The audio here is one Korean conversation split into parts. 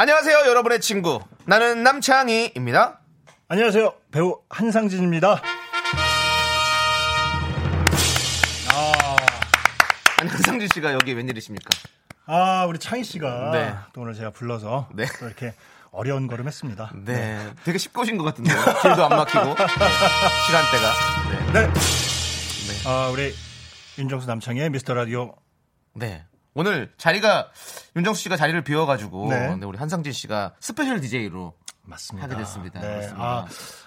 안녕하세요, 여러분의 친구. 나는 남창희입니다. 안녕하세요. 배우 한상진입니다. 아니, 한상진 씨가 여기 웬일이십니까? 아, 우리 창희 씨가 네. 또 오늘 제가 불러서 네. 또 이렇게 어려운 걸음 했습니다. 네. 되게 쉽게 오신 것 같은데요. 길도 안 막히고. 네. 시간대가. 네. 네. 아, 우리 윤정수 남창의 미스터 라디오 네. 오늘 자리가, 윤정수 씨가 자리를 비워가지고, 네. 네, 우리 한상진 씨가 special DJ로 맞습니다. 하게 됐습니다. 네. 그렇습니다. 아,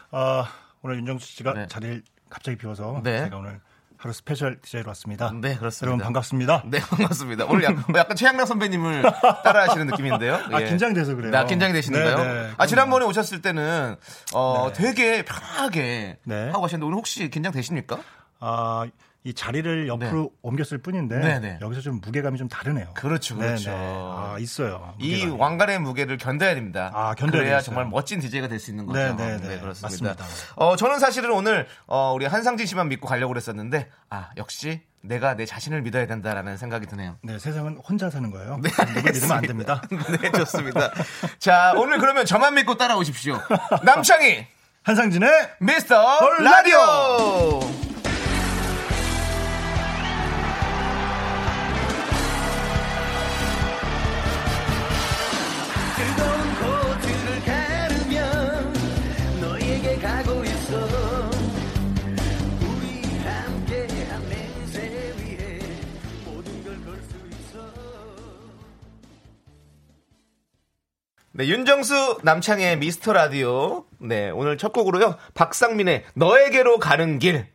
아, 오늘 윤정수 씨가 네. 자리를 갑자기 비워서 네. 제가 오늘 하루 special DJ로 왔습니다. 네, 그렇습니다. 여러분 반갑습니다. 네, 반갑습니다. 오늘 약, 어, 약간 최양락 선배님을 따라하시는 느낌인데요. 아, 긴장돼서 그래요. 나 긴장이 되시는가요? 네, 네. 아, 지난번에 오셨을 때는, 어, 네. 되게 편하게 네. 하고 가셨는데, 오늘 혹시 긴장되십니까? 아, 이 자리를 옆으로 옮겼을 뿐인데 네, 네. 여기서 좀 무게감이 좀 다르네요. 그렇죠, 네, 그렇죠. 네. 아, 있어요. 이 무게감이. 왕관의 무게를 견뎌야 됩니다. 아, 견뎌야 그래야. 정말 멋진 DJ가 될 수 있는 거죠. 네, 네, 네. 그렇습니다. 맞습니다. 어, 저는 사실은 오늘 어, 우리 한상진 씨만 믿고 가려고 그랬었는데 아, 역시 내가 내 자신을 믿어야 된다라는 생각이 드네요. 네, 세상은 혼자 사는 거예요. 네, 누구 믿으면 안 됩니다. 네, 좋습니다. 자, 오늘 그러면 저만 믿고 따라오십시오. 남창희 한상진의 미스터 라디오. 뜨거운 네, 윤정수 남창의 미스터 라디오. 네, 오늘 첫 곡으로요. 박상민의 너에게로 가는 길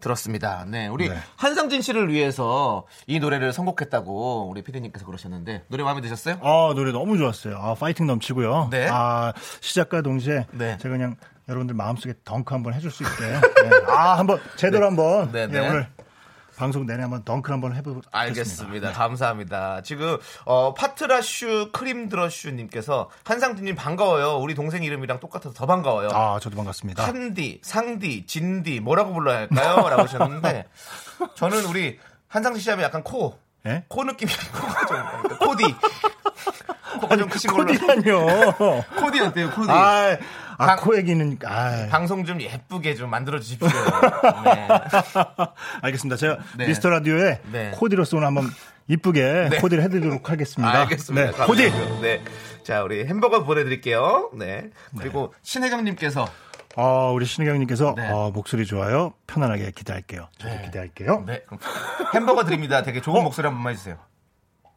들었습니다. 네, 우리 네. 한상진 씨를 위해서 이 노래를 선곡했다고 우리 피디님께서 그러셨는데 노래 마음에 드셨어요? 아, 노래 너무 좋았어요. 아, 파이팅 넘치고요. 네. 아, 시작과 동시에 네. 제가 그냥 여러분들 마음속에 덩크 한번 해줄 수 있게. 네. 아, 한번 제대로 한번 네, 네, 네. 오늘 방송 내내 한번 덩크 한번 해보겠습니다. 알겠습니다. 네. 감사합니다. 지금 어, 파트라슈 크림드러슈님께서 한상진님 반가워요. 우리 동생 이름이랑 똑같아서 더 반가워요. 아, 저도 반갑습니다. 한디, 상디, 진디 뭐라고 불러야 할까요? 라고 하셨는데 저는 우리 한상진 씨 하면 약간 코, 예? 코 느낌이 코가 좀 그러니까 코디. 코가 좀 크신 걸로. 코디라뇨. 코디 어때요? 코디. 아, 아, 방- 코 얘기는, 아. 방송 좀 예쁘게 좀 만들어 주십시오. 네. 알겠습니다. 제가 네. 미스터 라디오에 네. 코디로서 오늘 한번 이쁘게 네. 코디를 해드리도록 하겠습니다. 알겠습니다. 네, 코디. 네. 자, 우리 햄버거 보내드릴게요. 네. 그리고 신혜경님께서 어, 우리 신혜경님께서 네. 어, 목소리 좋아요. 편안하게 기대할게요. 저도 네. 기대할게요. 네. 햄버거 드립니다. 되게 좋은 목소리 한 번만 해주세요.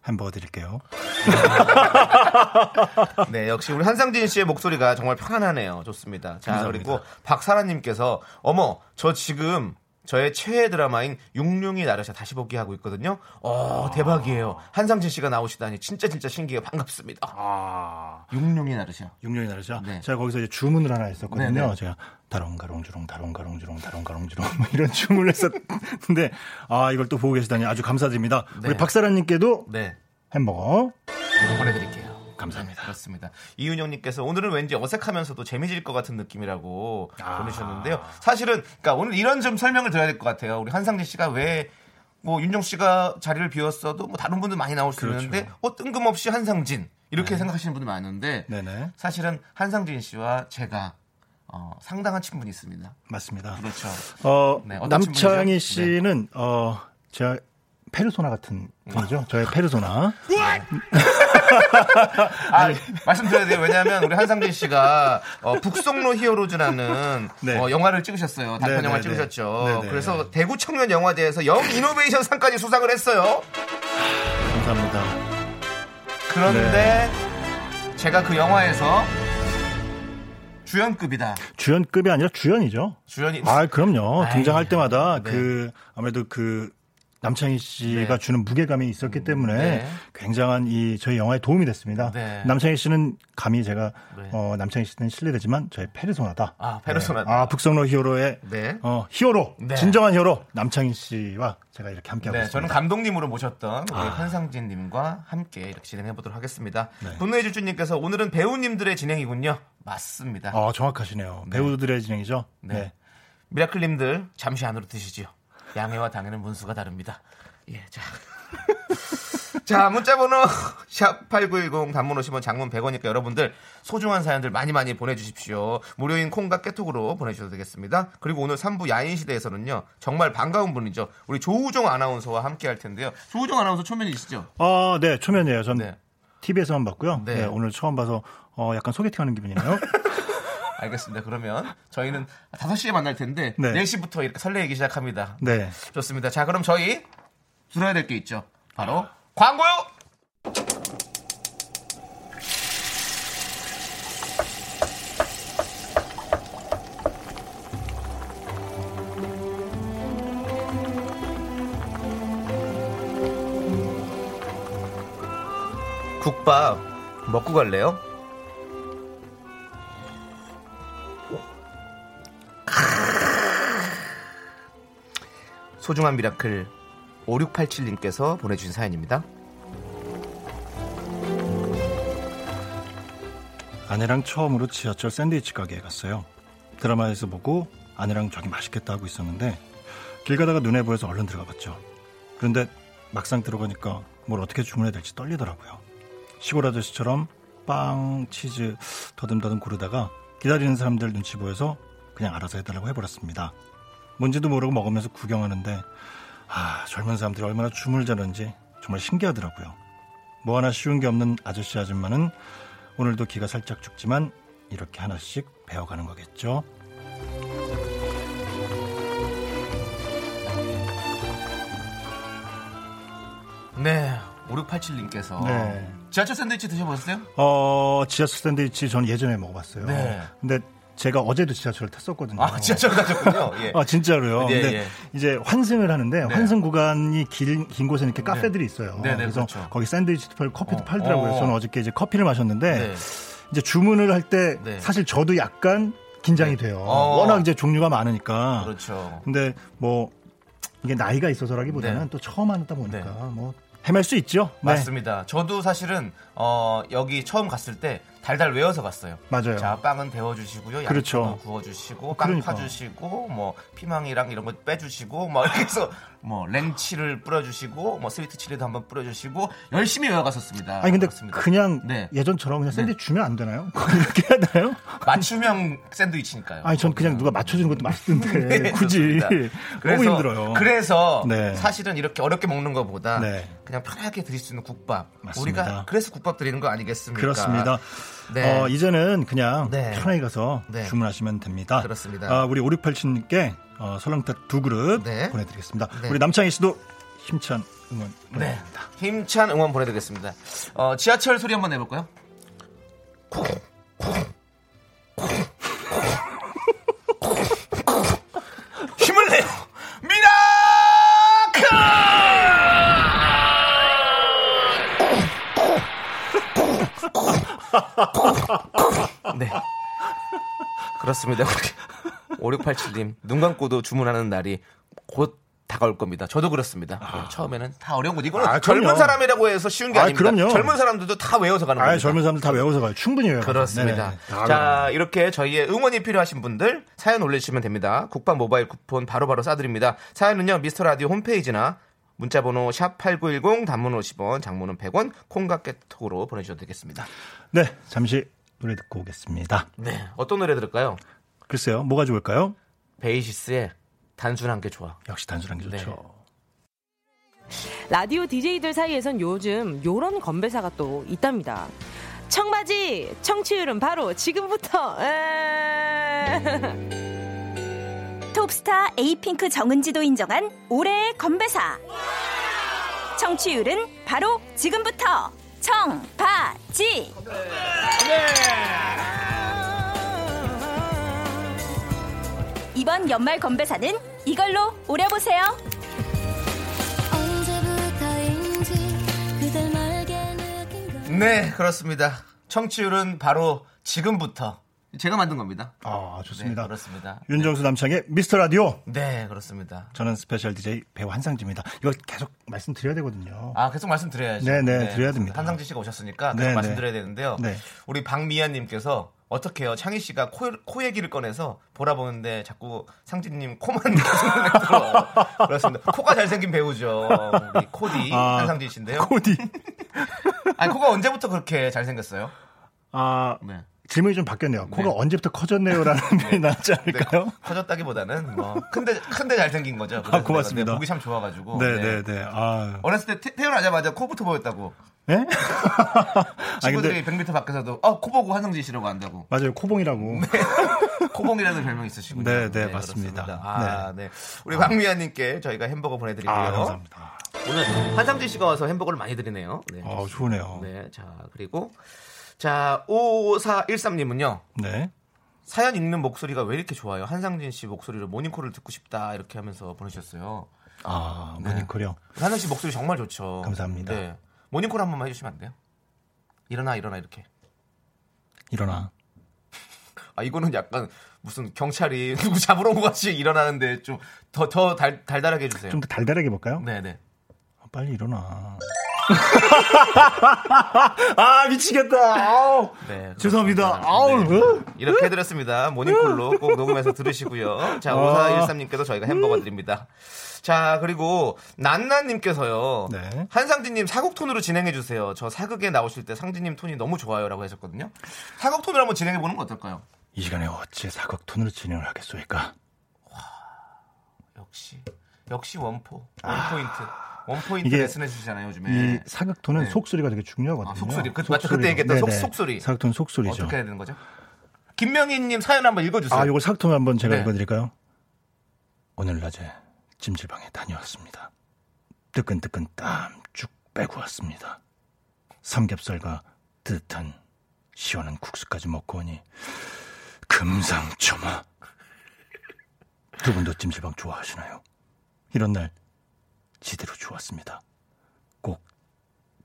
햄버거 드릴게요. 네, 역시 우리 한상진 씨의 목소리가 정말 편안하네요. 좋습니다. 자, 감사합니다. 그리고 박사라님께서 어머, 저 지금 저의 최애 드라마인 육룡이 나르샤 다시 보기 하고 있거든요. 어, 대박이에요. 한상진 씨가 나오시다니 진짜 진짜 신기해요. 반갑습니다. 아, 육룡이 나르샤. 육룡이 다르죠. 네. 제가 거기서 이제 주문을 하나 했었거든요. 네, 네. 제가 다롱가롱주롱 다롱가롱주롱 다롱가롱주롱 뭐 이런 주문을 했었는데 아 이걸 또 보고 계시다니 아주 감사드립니다. 네. 우리 박사라님께도 네, 햄버거 보내드릴게요. 감사합니다. 그렇습니다. 이윤영님께서 오늘은 왠지 어색하면서도 재미질 것 같은 느낌이라고 아. 보내주셨는데요. 사실은 그러니까 오늘 이런 좀 설명을 드려야 될 것 같아요. 우리 한상진 씨가 왜뭐 윤정 씨가 자리를 비웠어도 뭐 다른 분들 많이 나올 수 그렇죠. 있는데 어 뜬금없이 한상진 이렇게 생각하시는 분들 많은데 네네 사실은 한상진 씨와 제가 어, 상당한 친분이 있습니다. 맞습니다. 그렇죠. 어, 네, 남창희? 씨는 어 제가 페르소나 같은 분이죠. 저의 페르소나. 아, 말씀드려야 돼요. 왜냐하면 우리 한상진 씨가 어, 북송로 히어로즈라는 네. 어, 영화를 찍으셨어요. 단편 네, 영화 네, 찍으셨죠. 네. 네, 네. 그래서 대구 청년 영화제에서 영 이노베이션 상까지 수상을 했어요. 감사합니다. 그런데 네. 제가 그 영화에서 주연급이다. 주연급이 아니라 주연이죠. 주연이 아, 그럼요. 아이, 등장할 때마다 네. 그 아무래도 그 남창희 씨가 네. 주는 무게감이 있었기 때문에 네. 굉장한 이 저희 영화에 도움이 됐습니다. 네. 남창희 씨는 감히 제가 네. 어, 남창희 씨는 실례되지만 저의 페르소나다. 아, 페르소나다. 네. 아 북성로 히어로의 네. 어, 히어로 네. 진정한 히어로 남창희 씨와 제가 이렇게 함께 하고 네, 있습니다. 저는 감독님으로 모셨던 우리 아. 한상진님과 함께 이렇게 진행해 보도록 하겠습니다. 네. 분노의 질주님께서 오늘은 배우님들의 진행이군요. 맞습니다. 어, 정확하시네요. 배우들의 진행이죠. 네. 네. 미라클님들 잠시 안으로 드시지요. 양해와 당해는 문수가 다릅니다. 예, 자. 자, 문자번호 샵8910 단문 50원 장문 100원이니까 여러분들 소중한 사연들 많이 많이 보내주십시오. 무료인 콩과 깨톡으로 보내주셔도 되겠습니다. 그리고 오늘 3부 야인시대에서는요. 정말 반가운 분이죠. 우리 조우종 아나운서와 함께 할 텐데요. 조우종 아나운서 초면이시죠? 어, 네, 초면이에요. 전 네. TV에서만 봤고요. 네. 네, 오늘 처음 봐서 어, 약간 소개팅하는 기분이네요. 알겠습니다. 그러면 저희는 5시에 만날 텐데 네. 4시부터 이렇게 설레기 시작합니다. 네. 좋습니다. 자, 그럼 저희 들어야 될 게 있죠. 바로 광고요. 국밥 먹고 갈래요? 소중한 미라클 5687님께서 보내주신 사연입니다. 아내랑 처음으로 지하철 샌드위치 가게에 갔어요. 드라마에서 보고 아내랑 저기 맛있겠다 하고 있었는데 길 가다가 눈에 보여서 얼른 들어가 봤죠. 그런데 막상 들어가니까 뭘 어떻게 주문해야 될지 떨리더라고요. 시골 아저씨처럼 빵, 치즈 더듬더듬 고르다가 기다리는 사람들 눈치 보여서 그냥 알아서 해달라고 해버렸습니다. 뭔지도 모르고 먹으면서 구경하는데 아 젊은 사람들이 얼마나 춤을 잘하는지 정말 신기하더라고요. 뭐 하나 쉬운 게 없는 아저씨 아줌마는 오늘도 기가 살짝 죽지만 이렇게 하나씩 배워가는 거겠죠. 네, 5687님께서 네. 지하철 샌드위치 드셔보셨어요? 어 지하철 샌드위치 전 예전에 먹어봤어요. 네. 근데 제가 어제도 지하철을 탔었거든요. 아, 지하철 가셨군요. 예. 아, 진짜로요. 예, 근데 예. 이제 환승을 하는데 네. 환승 구간이 길, 긴 곳에 이렇게 카페들이 있어요. 네, 네, 그래서 그렇죠. 거기 샌드위치도 팔고 커피도 어, 팔더라고요. 어. 저는 어저께 이제 커피를 마셨는데 네. 이제 주문을 할때 네. 사실 저도 약간 긴장이 네. 돼요. 어. 워낙 이제 종류가 많으니까. 그렇죠. 근데 뭐 이게 나이가 있어서라기보다는 네. 또 처음 하다 보니까 네. 뭐 헤맬 수 있죠. 네. 맞습니다. 저도 사실은 어, 여기 처음 갔을 때 달달 외워서 갔어요. 맞아요. 자, 빵은 데워 주시고, 양념 그렇죠. 구워 주시고, 빵 그러니까. 파주시고, 뭐 피망이랑 이런 거 빼 주시고, 뭐 이렇게 해서 뭐 랭치를 뿌려주시고, 뭐 스위트 칠리도 한번 뿌려주시고 열심히 외워갔었습니다. 아니 근데 그렇습니다. 그냥 네. 예전처럼 그냥 샌드위치 주면 안 되나요? 이렇게 해야 되나요? 맞춤형 샌드위치니까요. 아니 전 그냥 누가 맞춰주는 것도 맛있던데 네, 굳이 좋습니다. 너무 그래서, 힘들어요. 그래서 네. 사실은 이렇게 어렵게 먹는 것보다 네. 그냥 편하게 드실 수 있는 국밥. 맞습니다. 우리가 그래서 국밥 드리는 거 아니겠습니까? 그렇습니다. 네. 어, 이제는 그냥 네. 편하게 가서 네. 주문하시면 됩니다. 그렇습니다. 아, 우리 5687님께 어, 설렁탕 두 그릇 네. 보내드리겠습니다. 네. 우리 남창희 씨도 힘찬 응원 네. 보내드립니다. 힘찬 응원 보내드리겠습니다. 어, 지하철 소리 한번 내볼까요? 힘을 내요! miracle! 네. 그렇습니다. 우리 5687님, 눈 감고도 주문하는 날이 곧 다가올 겁니다. 저도 그렇습니다. 네, 처음에는 다 어려운 거죠. 이거는 아, 젊은. 사람이라고 해서 쉬운 게 아, 아닙니다. 그럼요. 젊은 사람들도 다 외워서 가는 아, 겁니다. 젊은 사람들 다 외워서 가요. 충분히 외워요. 그렇습니다. 네네. 다 자. 이렇게 저희의 응원이 필요하신 분들 사연 올려주시면 됩니다. 국밥 모바일 쿠폰 바로바로 쏴드립니다. 사연은요, 미스터 라디오 홈페이지나 문자번호 샵 8910 단문 50원, 장문은 100원, 콩과 깨톡으로 보내주셔도 되겠습니다. 네, 잠시 노래 듣고 오겠습니다. 네. 어떤 노래 들을까요? 글쎄요, 뭐가 좋을까요? 베이시스의 단순한 게 좋아. 역시 단순한 게 네. 좋죠. 라디오 DJ들 사이에선 요즘 요런 건배사가 또 있답니다. 청바지 청취율은 바로 지금부터 에... 톱스타 에이핑크 정은지도 인정한 올해의 건배사. 청취율은 바로 지금부터 청바지. 이번 연말 건배사는 이걸로 오려보세요. 네, 그렇습니다. 청취율은 바로 지금부터 제가 만든 겁니다. 아, 좋습니다. 네, 그렇습니다. 윤정수 네. 남창희의 미스터 라디오. 네, 그렇습니다. 저는 special DJ 배우 한상진입니다. 이거 계속 말씀드려야 되거든요. 아, 계속 말씀드려야죠. 네, 네, 네 드려야 됩니다. 한상진 씨가 오셨으니까 계속 네, 말씀드려야 되는데요. 네. 우리 박미연 님께서 어떻게요? 창희 씨가 코, 코 얘기를 꺼내서 보라 보는데 자꾸 상진님 코만 계속 들어. 그렇습니다. 코가 잘생긴 배우죠. 우리 코디 아, 한상진 씨인데요. 코디. 아니, 코가 언제부터 그렇게 잘생겼어요? 아, 네. 질문이 좀 바뀌었네요. 코가 네. 언제부터 커졌네요라는 표현이 낫지 네, 않을까요? 커졌다기보다는 뭐 큰데 큰데 잘생긴 거죠. 아, 고맙습니다. 보기 참 좋아가지고. 네, 네, 네. 아, 어렸을 때 태, 태어나자마자 코부터 보였다고. 예? 아, 친구들이 근데 100m 밖에서도 어, 코 보고 한상진 씨라고 한다고. 맞아요. 코봉이라고. 코봉이라는 별명 있으시군요. 네, 네, 맞습니다. 그렇습니다. 아, 네. 우리 박미아님께 저희가 햄버거 보내드리고요. 아, 감사합니다. 오늘 한상진 씨가 와서 햄버거를 많이 드리네요. 네. 아, 좋으네요. 네, 자 그리고 자 5413님은요. 네. 사연 읽는 목소리가 왜 이렇게 좋아요? 한상진 씨 목소리를 모닝콜을 듣고 싶다 이렇게 하면서 보내주셨어요. 아, 네. 모닝콜이요. 한상 씨 목소리 정말 좋죠. 감사합니다. 네. 모닝콜 한 번만 해주시면 안 돼요? 일어나 일어나 이렇게. 일어나. 아 이거는 약간 무슨 경찰이 누구 잡으러 온 것 같이 일어나는데 좀 더 더 달달하게 해주세요. 좀 더 달달하게 볼까요? 네네. 아, 빨리 일어나. 아, 미치겠다. 아우. 네, 죄송합니다. 그렇습니다. 아우. 네. 으. 이렇게 해드렸습니다. 모닝콜로 꼭 녹음해서 들으시고요. 자, 아. 5413님께도 저희가 햄버거 드립니다. 자, 그리고 난나님께서요. 네. 한상진님 사극 톤으로 진행해주세요. 저 사극에 나오실 때 상진님 톤이 너무 좋아요. 라고 하셨거든요. 사극 톤으로 한번 진행해보는 거 어떨까요? 이 시간에 어찌 사극 톤으로 진행을 하겠소이까? 역시, 역시 원포. 원포인트. 원포인트 아. 이게 레슨 해 주시잖아요, 요즘에. 이 사극 톤은 네. 속소리가 되게 중요하거든요. 아, 속소리. 그- 맞죠. 그때 얘기했던 속- 속소리. 사극 톤 속소리죠. 어떻게 해야 되는 거죠? 김명희님 사연 한번 읽어주세요. 아, 요거 사극 톤 한번 제가 네. 읽어드릴까요? 오늘 낮에 찜질방에 다녀왔습니다. 뜨끈뜨끈 땀 쭉 빼고 왔습니다. 삼겹살과 뜨뜻한 시원한 국수까지 먹고 오니 금상첨화. 두 분도 찜질방 좋아하시나요? 이런 날 지대로 좋았습니다. 꼭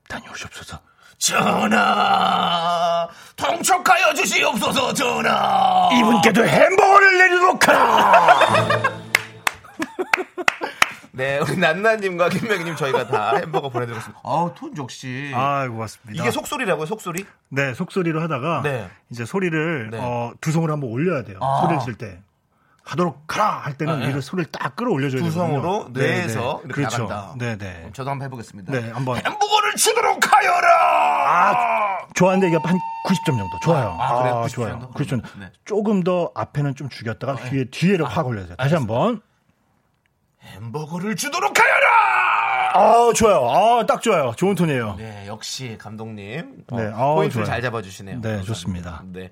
다녀오시옵소서. 전하 통촉하여 주시옵소서 전하 이분께도 햄버거를 내리도록 하라! 네 우리 난나님과 김명희님 저희가 다 햄버거 보내드렸습니다 아우 톤 역시 아, 고맙습니다. 이게 속소리라고요 속소리 네, 속소리로 하다가 네. 이제 소리를 네. 어, 두 성으로 한번 올려야 돼요. 아. 소리를 칠 때. 하도록 가라 할 때는 아, 네. 위로 소리를 딱 끌어올려줘야 두 되거든요. 성으로 뇌에서 이렇게 그렇죠. 나간다 네, 네. 저도 한번 해보겠습니다 네, 한번. 햄버거를 치도록 하여라 좋아하는데 이게 한 90점 정도. 좋아요. 아, 그래요? 90 좋아요. 정도? 90점. 네. 조금 더 앞에는 좀 죽였다가 뒤에 뒤에를 확 올려야 돼요. 다시 한번. 햄버거를 주도록 하여라 아, 좋아요. 아, 딱 좋아요. 좋은 톤이에요. 네 역시 감독님 어, 네, 아우, 포인트를 좋아요. 잘 잡아주시네요 네, 감사합니다. 좋습니다. 네.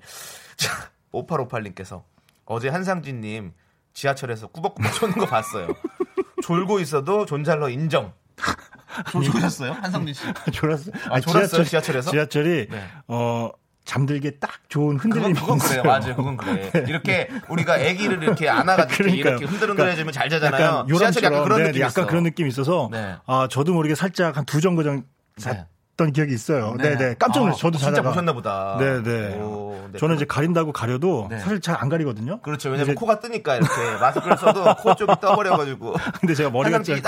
자, 5858님께서 어제 한상진님 지하철에서 꾸벅꾸벅 쫓는 거 봤어요. 졸고 있어도 존잘러 인정. 졸- 졸으셨어요? 한상진 씨. 졸았어요. 아, 졸았어요? 지하철에서? 지하철이 네. 어 잠들기에 딱 좋은 그건, 흔들림이 그건 그래요. 있어요. 맞아요. 그건 그래. 이렇게 우리가 아기를 이렇게 안아가지고 그러니까요. 이렇게 흔들흔들해주면 잘 자잖아요. 약간 지하철이 약간 요람처럼, 그런 네, 느낌이 약간 있어. 그런 느낌이 있어서 네. 아 저도 모르게 살짝 한 두 정거장 네. 잤던 기억이 있어요. 네, 네. 깜짝 놀랐어요. 아, 저도 진짜 자다가. 보셨나 보다. 네, 네. 오, 네. 저는 이제 가린다고 가려도 네. 사실 잘 안 가리거든요. 그렇죠. 왜냐면 이제- 코가 뜨니까 이렇게 마스크를 써도 코 쪽이 떠버려 가지고. 근데 제가 머리가 되죠.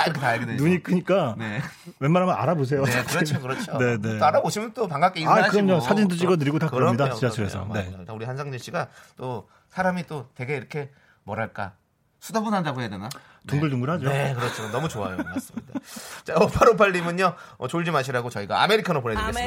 눈이 크니까 네. 웬만하면 알아보세요. 네, 그렇죠, 그렇죠. 네, 네. 따라오시면 또 반갑게 아, 인사하시고. 그럼요. 사진도 찍어 드리고 다 그럽니다, 지하철에서. 그럼요. 네. 맞아요. 우리 한상진 씨가 또 사람이 또 되게 이렇게 뭐랄까 수다분한다고 해야 되나? 둥글둥글하죠. 네, 네, 그렇죠. 너무 좋아요. 맞습니다. 자, 5858님은요, 어, 졸지 마시라고 저희가 아메리카노 보내드리겠습니다.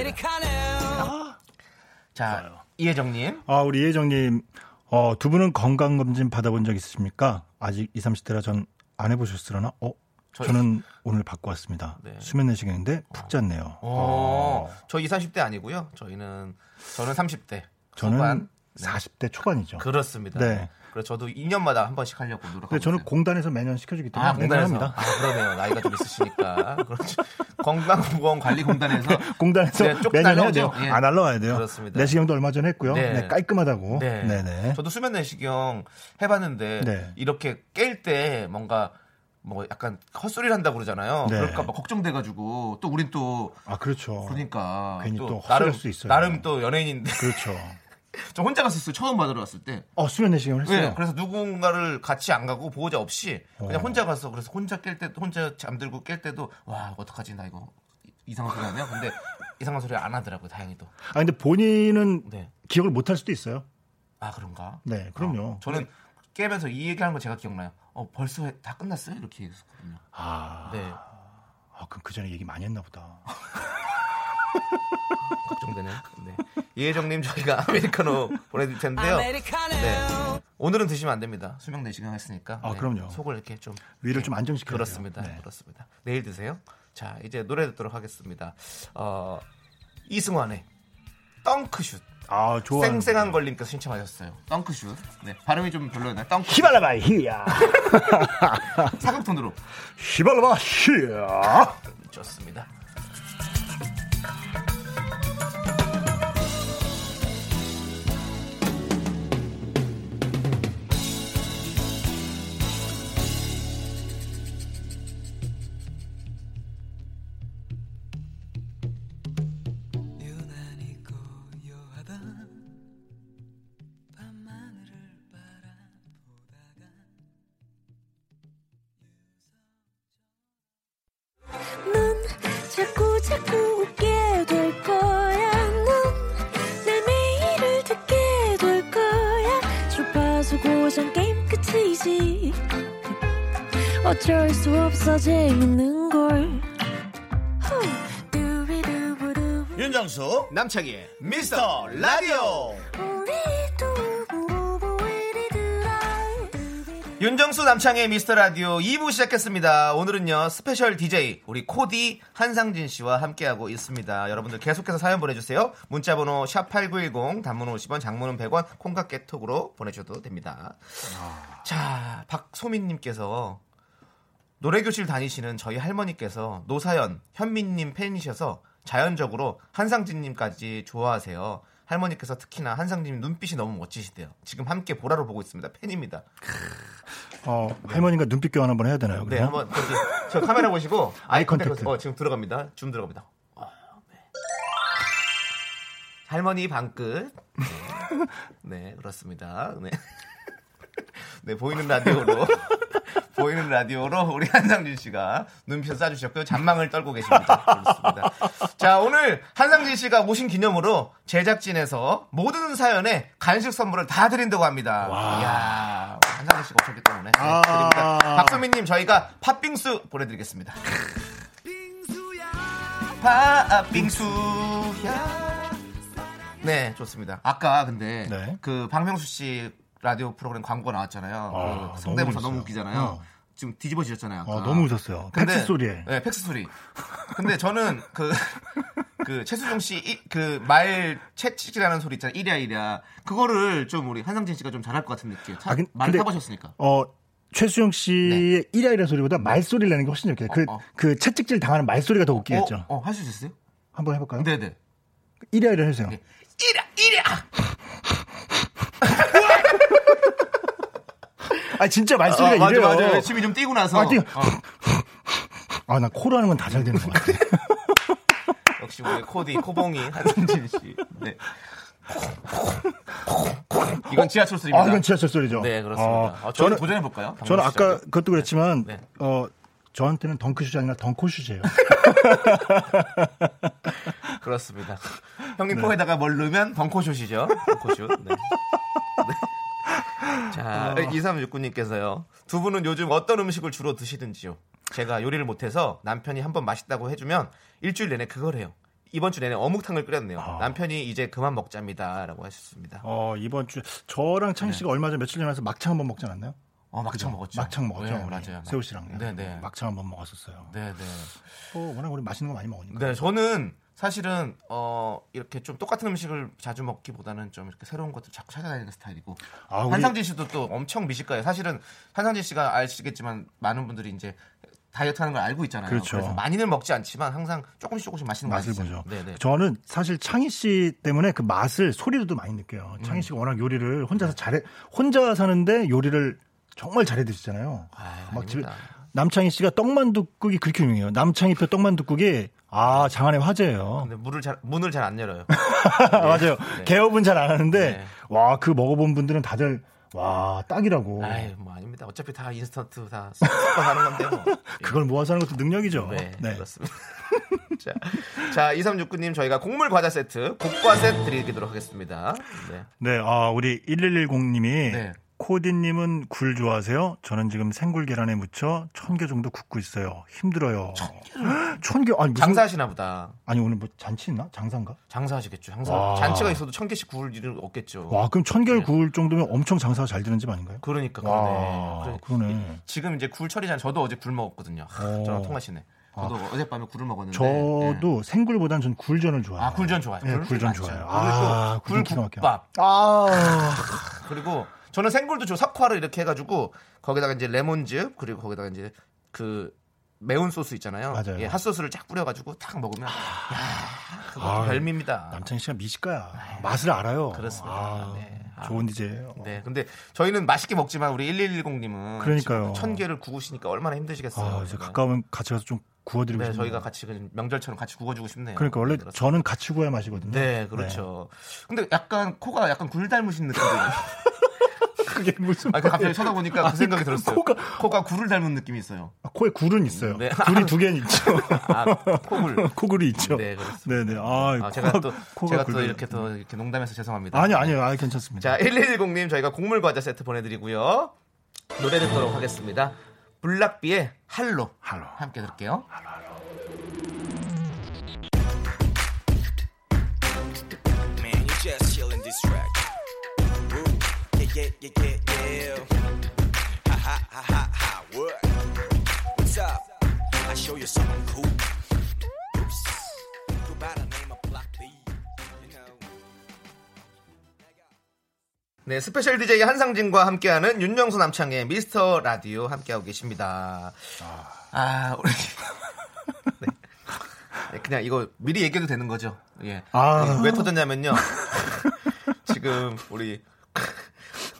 자, 이혜정님. 아, 우리 이혜정님, 어, 두 분은 건강검진 받아본 적 있으십니까? 아직 20, 30대라 전 안 해보셨으려나? 어? 저희- 저는 오늘 받고 왔습니다. 네. 수면 내시경인데 푹 잤네요. 어, 저 20, 30대 아니고요. 저희는, 저는 30대. 저는 후반. 40대 초반이죠. 그렇습니다. 네. 그래서 저도 2년마다 한 번씩 하려고 노력하고 근데 저는 있어요. 공단에서 매년 시켜주기 때문에 아, 공단에서. 합니다. 아, 그러네요. 나이가 좀 있으시니까. 그렇죠. 건강보건관리공단에서. 공단에서 네, 쪽 매년 해야? 돼요. 예. 안 날라와야 돼요. 그렇습니다. 내시경도 얼마 전에 했고요. 네. 네, 깔끔하다고. 네. 네. 네. 저도 수면 내시경 해봤는데 네. 이렇게 깰 때 뭔가 뭐 약간 헛소리를 한다고 그러잖아요. 네. 그럴까 봐 걱정돼가지고 또 우린 또 아 그렇죠. 그러니까 괜히 또 또 나름 할수 있어요. 나름 또 연예인인데 그렇죠. 저 혼자 갔었어요. 처음 받으러 갔을 때. 어 수면 내시경을 했어요. 네, 그래서 누군가를 같이 안 가고 보호자 없이 그냥 어. 혼자 가서 그래서 혼자 깰 때, 혼자 잠들고 깰 때도 와 어떡하지 나 이거 이상한 소리 하냐? 근데 이상한 소리 안 하더라고 요. 다행히도. 아 근데 본인은 네. 기억을 못 할 수도 있어요. 아 그런가? 네, 그럼요. 어, 저는 깨면서 이 얘기하는 거 제가 기억나요. 어 벌써 해- 다 끝났어요? 이렇게 얘기했었거든요. 아, 네, 아 그럼 그 전에 얘기 많이 했나 보다. 걱정되네. 네. 이혜정님 저희가 아메리카노 보내드릴 텐데요. 네. 오늘은 드시면 안 됩니다. 수명 내시경 했으니까. 아, 네. 그럼요. 속을 이렇게 좀 위를 좀 안정시켜야 돼요. 그렇습니다. 네. 그렇습니다. 내일 드세요. 자, 이제 노래 듣도록 하겠습니다. 어, 이승환의 덩크슛. 아 좋아. 쌩쌩한 걸님께서 신청하셨어요. 덩크슛. 네, 발음이 좀 별로였나요? 덩크. 히발라바 히야. 사극톤으로 히발라바 히야. 좋습니다. 어쩔 수 없어 재밌는 걸. 윤정수 남창희의 미스터 라디오. 윤정수 남창희의 미스터 라디오 2부 시작했습니다. 오늘은요, special DJ, 우리 코디 한상진 씨와 함께하고 있습니다. 여러분들 계속해서 사연 보내주세요. 문자번호 샵8910, 단문 50원, 장문은 100원, 콩과 깨톡으로 보내주셔도 됩니다. 자, 박소민님께서 노래교실 다니시는 저희 할머니께서 노사연, 현미님 팬이셔서 자연적으로 한상진님까지 좋아하세요. 할머니께서 특히나 한상진님 눈빛이 너무 멋지시대요. 지금 함께 보라로 보고 있습니다. 팬입니다. 어 할머니가 눈빛 교환 한번 해야 되나요? 네, 그러면? 한번 저기 저 카메라 보시고 eye contact. 어, 지금 들어갑니다. 줌 들어갑니다. 아, 네. 할머니 방긋. 네. 네, 그렇습니다. 네. 네, 보이는 라디오로 보이는 라디오로 우리 한상진 씨가 눈빛을 쏴주셨고요. 잔망을 떨고 계십니다. 그렇습니다. 자, 오늘 한상진 씨가 오신 기념으로 제작진에서 모든 사연에 간식 선물을 다 드린다고 합니다. 이야, 한상진 씨가 오셨기 때문에 네, 아. 드립니다. 박소민님 저희가 팥빙수 보내드리겠습니다. 팥빙수야. 네, 좋습니다. 아까 근데 네. 그 박명수 씨 라디오 프로그램 광고 나왔잖아요. 아, 그 성대모사 너무 너무. 웃기잖아요. 어. 지금 뒤집어지셨잖아요. 어, 너무 웃었어요. 근데- 팩스 소리에. 네, 팩스 소리. 근데 저는 그, 그 최수종 씨 그 말 채찍이라는 소리 있잖아요. 이랴 이랴. 그거를 좀 우리 한상진 씨가 좀 잘할 것 같은 느낌. 차, 아, 근- 말 타보셨으니까. 어 최수종 씨의 이랴이랴 소리보다 말소리를 내는 게 훨씬 좋겠어요. 그, 네. 어, 어. 그 채찍질 당하는 말소리가 더 웃기겠죠. 어, 어, 할수 있어요? 한번 해볼까요? 네네. 이라이라 해주세요. 네. 이랴 이랴. 아 진짜 말소리가 어, 맞아, 이래요. 맞아. 침이 좀 뛰고 나서. 아, 뛰어. 어, 아나 코로 하는 건 다 잘 되는 것 같아. 역시 우리 코디, 코봉이, 한상진 씨. 네. 이건 지하철 소리입니다. 아 이건 지하철 소리죠. 네, 그렇습니다. 어, 어, 저는 저는 도전해 볼까요? 저는 아까 그것도 그렇지만 네. 어 저한테는 덩크슛이 아니라 덩코슛이에요. 그렇습니다. 네. 형님 코에다가 뭘 넣으면 덩코슛이죠. 덩코슛. 네. 네. 자, 어. 2369님께서요. 두 분은 요즘 어떤 음식을 주로 드시든지요. 제가 요리를 못해서 남편이 한번 맛있다고 해주면 일주일 내내 그걸 해요. 이번 주 내내 어묵탕을 끓였네요. 아. 남편이 이제 그만 먹자입니다라고 하셨습니다. 어 이번 주 저랑 창희 네. 씨가 얼마 전 며칠 전에 와서 막창 한번 먹지 않았나요? 어, 막창 그죠? 먹었죠. 막창 먹었죠. 네. 맞아요. 세호 씨랑 네네. 막창 한번 먹었었어요. 네네. 어, 워낙 우리 맛있는 거 많이 먹으니까. 네, 저는 사실은 어 이렇게 좀 똑같은 음식을 자주 먹기보다는 좀 이렇게 새로운 것들 자꾸 찾아다니는 스타일이고 아, 우리- 한상진 씨도 또 엄청 미식가예요. 사실은 한상진 씨가 아시겠지만 많은 분들이 이제 다이어트 하는 걸 알고 있잖아요. 그렇죠. 래서 많이는 먹지 않지만 항상 조금씩 조금씩 맛있는 거 맛을. 보죠. 네네. 저는 사실 창희 씨 때문에 그 맛을 소리로도 많이 느껴요. 음. 창희 씨가 워낙 요리를 혼자서 잘해 혼자 사는데 요리를 정말 잘해 드시잖아요. 아, 막 집에 아닙니다. 남창희 씨가 떡만둣국이 그렇게 유명해요. 남창희 표 떡만둣국이 아 장안의 화제예요. 근데 문을 잘 문을 잘 안 열어요. 맞아요. 네. 개업은 잘 안 하는데 네. 와그 먹어본 분들은 다들 와 딱이라고. 아이 뭐 아닙니다. 어차피 다 인스턴트 다 섞어 하는 건데요. 뭐. 그걸 모아서 하는 것도 능력이죠. 네, 그렇습니다. 자, 자 2369님 저희가 곡물 과자 세트 곡과 세트 드리도록 하겠습니다. 네. 네, 아, 우리 1110님이 네. 코디님은 굴 좋아하세요? 저는 지금 생굴 계란에 묻혀 천 개 정도 굽고 있어요. 힘들어요. 천 개? 아니 무슨 장사하시나 보다. 아니 오늘 뭐 잔치 있나? 장사인가? 장사하시겠죠. 장사. 와. 잔치가 있어도 천 개씩 구울 일은 없겠죠. 와, 그럼 천 개를 네. 구울 정도면 엄청 장사가 잘 되는 집 아닌가요? 그러니까 와, 그러네. 그래. 그러네. 지금 이제 굴 철이잖아요. 저도 어제 굴 먹었거든요. 저랑 통하시네. 저도 어젯밤에 굴을 먹었는데. 저도 생굴보단 전 굴전을 좋아해요. 네. 아 굴전 좋아요. 네, 굴 굴전. 좋아해요. 아, 막혀요. 굴국밥. 아, 그리고 저는 생굴도 저 석화를 이렇게 해가지고 거기다가 이제 레몬즙 그리고 거기다가 이제 그 매운 소스 있잖아요. 맞아요. 예, 핫소스를 쫙 뿌려가지고 탁 먹으면 야, 그거 아, 별미입니다. 남창희 씨가 미식가야. 맛을 알아요. 그렇습니다. 아, 네. 아. 좋은 디제예요. 네, 근데 저희는 맛있게 먹지만 우리 1110님은 그러니까요. 천 개를 구우시니까 얼마나 힘드시겠어요. 아, 이제 네. 가까우면 같이 가서 좀 구워드리고 네, 싶네요. 저희가 같이 명절처럼 같이 구워주고 싶네요. 그러니까 원래 네. 저는 같이 구워야 맛이거든요. 네, 그렇죠. 근데 약간 코가 약간 굴 닮으신 느낌이. 그게 무슨 아, 갑자기 쳐다보니까 그 생각이 들었어요. 코가- 코가 굴을 닮은 느낌이 있어요. 아, 코에 굴은 있어요. 네. 굴이 두 개는 있죠. 아, 코굴. 코굴이 있죠. 네, 그렇습니다. 네네. 아, 아, 제가 또 코가 제가 또 굴- 이렇게 또 이렇게 농담해서 죄송합니다. 아니 아니요, 아 괜찮습니다. 자, 1110님 저희가 곡물 과자 세트 보내드리고요. 노래 듣도록 하겠습니다. 블락비의 할로. 할로. 함께 들을게요. Man, you just chillin' this track. Yeah, yeah, yeah, yeah. Ha ha ha ha ha. What? What's up? I show you something cool. Oops. Go by the name of Block B. You know. 네, special DJ 한상진과 함께하는 윤정수 남창희의 미스터 라디오 함께하고 계십니다. 아, 우리. 네. 네, 그냥 이거 미리 얘기해도 되는 거죠. 예. 아. 네, 왜 터졌냐면요. 지금 우리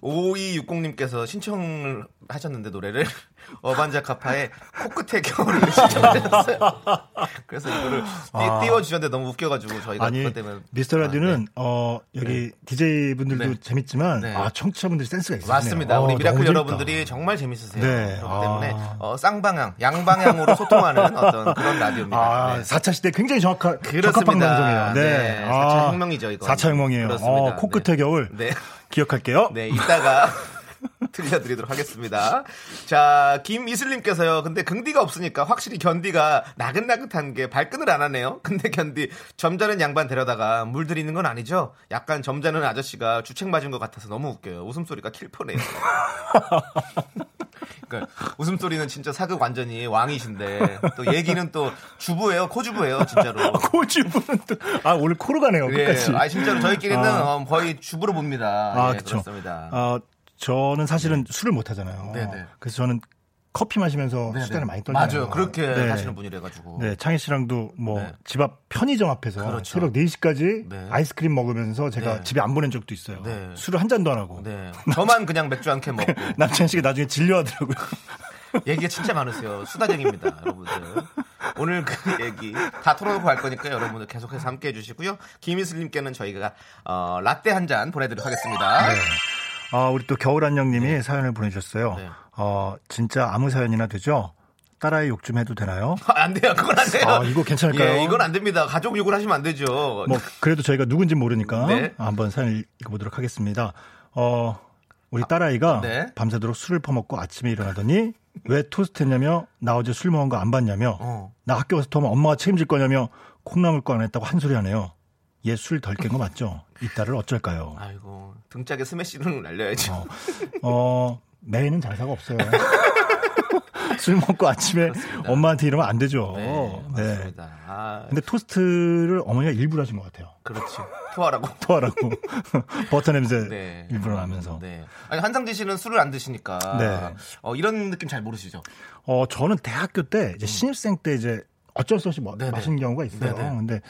5260님께서 신청을 하셨는데 노래를 어반자카파의 코끝의 겨울을 신청하셨어요. 그래서 이거를 띄, 띄워 주셨는데 너무 웃겨가지고 저희가 아니 때문에 미스터 라디오는 어 여기 DJ 분들도 네. 재밌지만 네. 아 청취자분들이 센스가 있어요. 맞습니다. 우리 miracle 여러분들이 정말 재밌으세요. 네. 그렇기 아. 때문에 어, 쌍방향, 양방향으로 소통하는 어떤 그런 라디오입니다. 아, 네. 4차 시대 굉장히 정확한. 적합한 방송이에요. 네. 네, 4차 혁명이죠, 이거. 4차 혁명이에요. 그렇습니다. 어, 코끝의 네. 겨울. 네. 기억할게요. 네, 이따가 들려드리도록 하겠습니다. 자, 김이슬님께서요. 근데 긍디가 없으니까 확실히 견디가 나긋나긋한 게 발끈을 안 하네요. 근데 견디 점잖은 양반 데려다가 물 들이는 건 아니죠? 약간 점잖은 아저씨가 주책 맞은 것 같아서 너무 웃겨요. 웃음소리가 킬퍼네요. 그러니까 웃음소리는 진짜 사극 완전히 왕이신데 또 얘기는 또 주부예요. 코주부예요, 진짜로. 코주부는 또, 아, 오늘 코로 가네요. 예, 끝까지. 아 진짜로 저희끼리는 아. 어, 거의 주부로 봅니다. 아, 예. 그렇습니다. 아, 저는 사실은 술을 못 하잖아요. 네네. 그래서 저는 커피 마시면서 네네. 수다를 많이 떨잖아요. 맞아요. 그렇게 네. 하시는 분이래 가지고. 네, 창희 씨랑도 뭐 네. 집앞 편의점 앞에서 그렇죠. 새벽 4시까지 네. 아이스크림 먹으면서 제가 네. 집에 안 보낸 적도 있어요. 네. 술을 한 잔도 안 하고. 네. 저만 그냥 맥주 한 캔 먹고. 남창희 씨가 나중에 진료하더라고요. 얘기가 진짜 많으세요. 수다쟁입니다, 여러분들. 오늘 그 얘기 다 털어놓고 갈 거니까 여러분들 계속해서 함께 해주시고요. 김희슬님께는 저희가 어, 라떼 한 잔 보내드리도록 하겠습니다. 네. 아, 우리 또 겨울안녕님이 사연을 보내주셨어요. 네. 어, 진짜 아무 사연이나 되죠? 딸아이 욕 좀 해도 되나요? 아, 안 돼요. 그건 안 돼요. 아, 이거 괜찮을까요? 예, 이건 안 됩니다. 가족 욕을 하시면 안 되죠. 뭐 그래도 저희가 누군지 모르니까 네. 한번 사연 읽어보도록 하겠습니다. 어, 우리 딸아이가 네. 밤새도록 술을 퍼먹고 아침에 일어나더니 왜 토스트 했냐며 나 어제 술 먹은 거 안 봤냐며 어. 나 학교 가서 토하면 엄마가 책임질 거냐며 콩나물 거 안 했다고 한 소리 하네요. 얘술덜 깬 거 맞죠? 이 딸을 어쩔까요? 아이고 등짝에 스매시를 날려야죠. 어, 매일은 장사가 없어요. 술 먹고 아침에 엄마한테 이러면 안 되죠. 네, 네. 맞습니다. 아, 근데 토스트를 어머니가 일부러 하신 것 같아요. 그렇지. 토하라고. 토하라고. 버터 냄새 네. 일부러 나면서. 네. 아니 한상진 씨는 술을 안 드시니까 네. 어, 이런 느낌 잘 모르시죠? 어, 저는 대학교 때 이제 신입생 때 이제 어쩔 수 없이 뭐, 음. 네네. 마시는 경우가 있어요. 네네. 근데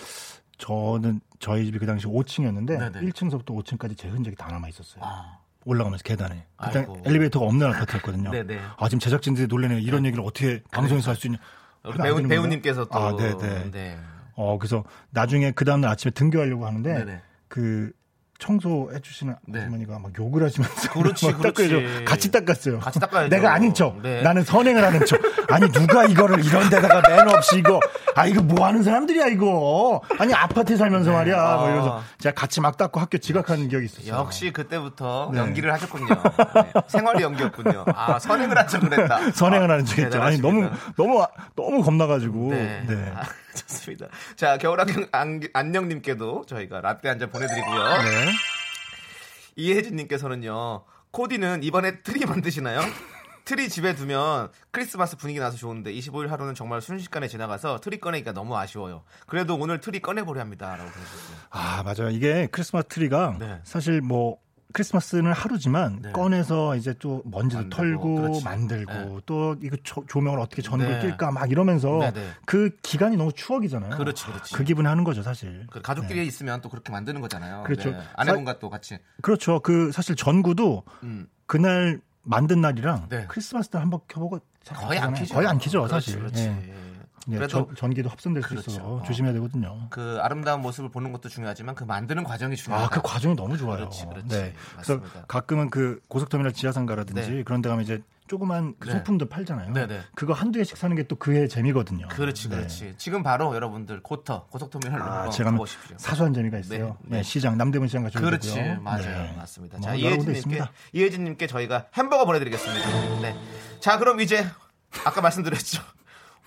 저는 저희 집이 그 당시 5층이었는데 네네. 1층서부터 5층까지 제 흔적이 다 남아 있었어요. 아, 올라가면서 계단에. 그때 아이고. 엘리베이터가 없는 아파트였거든요. 네네. 아 지금 제작진들이 놀래네요. 이런 얘기를 어떻게 방송에서 할 수 있냐. 안 배우? 배우님께서 또. 아, 네네. 네. 어 그래서 나중에 그 다음날 아침에 등교하려고 하는데 네네. 그 청소해 주시는 네. 아주머니가 막 욕을 하시면서 그렇지, 막. 그렇지. 같이 닦았어요. 같이 닦아야죠. 내가 아닌 척. 네. 나는 선행을 하는 척. 아니 누가 이거를 이런 데다가 매너 없이 이거 아 이거 뭐 하는 사람들이야 이거. 아니 아파트에 살면서 말이야. 아. 뭐 이러면서 제가 같이 막 닦고 학교 지각하는 기억이 있었어요. 역시 그때부터 네. 연기를 하셨군요. 네. 생활의 연기였군요. 아, 선행을 한 척을 했다. 선행을 아, 하는 척했죠. 아니. 너무 너무 너무 겁나가지고. 네. 네. 아, 좋습니다. 자, 겨울 안경 안- 안녕님께도 저희가 라떼 한 잔 보내드리고요. 네. 이혜진님께서는요, 코디는 이번에 트리 만드시나요? 트리 집에 두면 크리스마스 분위기 나서 좋은데 25일 하루는 정말 순식간에 지나가서 트리 꺼내기가 너무 아쉬워요. 그래도 오늘 트리 꺼내보려 합니다. 라고 보내주셨어요. 아 맞아요. 이게 크리스마스 트리가 네. 사실 뭐 크리스마스는 하루지만 네. 꺼내서 이제 또 먼지도 만들고, 털고 그렇지. 만들고 네. 또 이거 조, 조명을 어떻게 전구를 네. 낄까 막 이러면서 네, 네. 그 기간이 너무 추억이잖아요. 그렇지, 그렇지. 그 기분에 하는 거죠 사실. 그 가족끼리 있으면 또 그렇게 만드는 거잖아요. 그렇죠. 네. 아내분과 또 같이. 그렇죠. 그 사실 전구도 음. 그날 만든 날이랑 네. 크리스마스 때 한번 켜보고 잘 거의 안. 키죠. 거의 안 키죠 그렇지, 사실. 그렇지. 예. 예, 그래도 전, 전기도 합선될 수 그렇죠. 있어서 어. 조심해야 되거든요. 그 아름다운 모습을 보는 것도 중요하지만 그 만드는 과정이 중요하다. 아, 그 과정이 너무 좋아요. 그렇지, 그렇지. 네. 그래서 맞습니다. 가끔은 그 고속터미널 지하상 가라든지 네. 그런 데 가면 이제 조그만 그 네. 소품도 팔잖아요. 네, 네. 그거 한두 개씩 사는 게 또 그의 재미거든요. 그렇지, 네. 그렇지. 지금 바로 여러분들 고터 고속터미널로 아, 제가 가보십시오. 사소한 재미가 있어요. 네, 네, 네. 시장 남대문 시장 가셔도 그렇지, 되고요. 맞아요, 네. 맞습니다. 뭐 자, 이혜진님께. 이혜진님께 저희가 햄버거 보내드리겠습니다. 네. 자, 그럼 이제 아까 말씀드렸죠.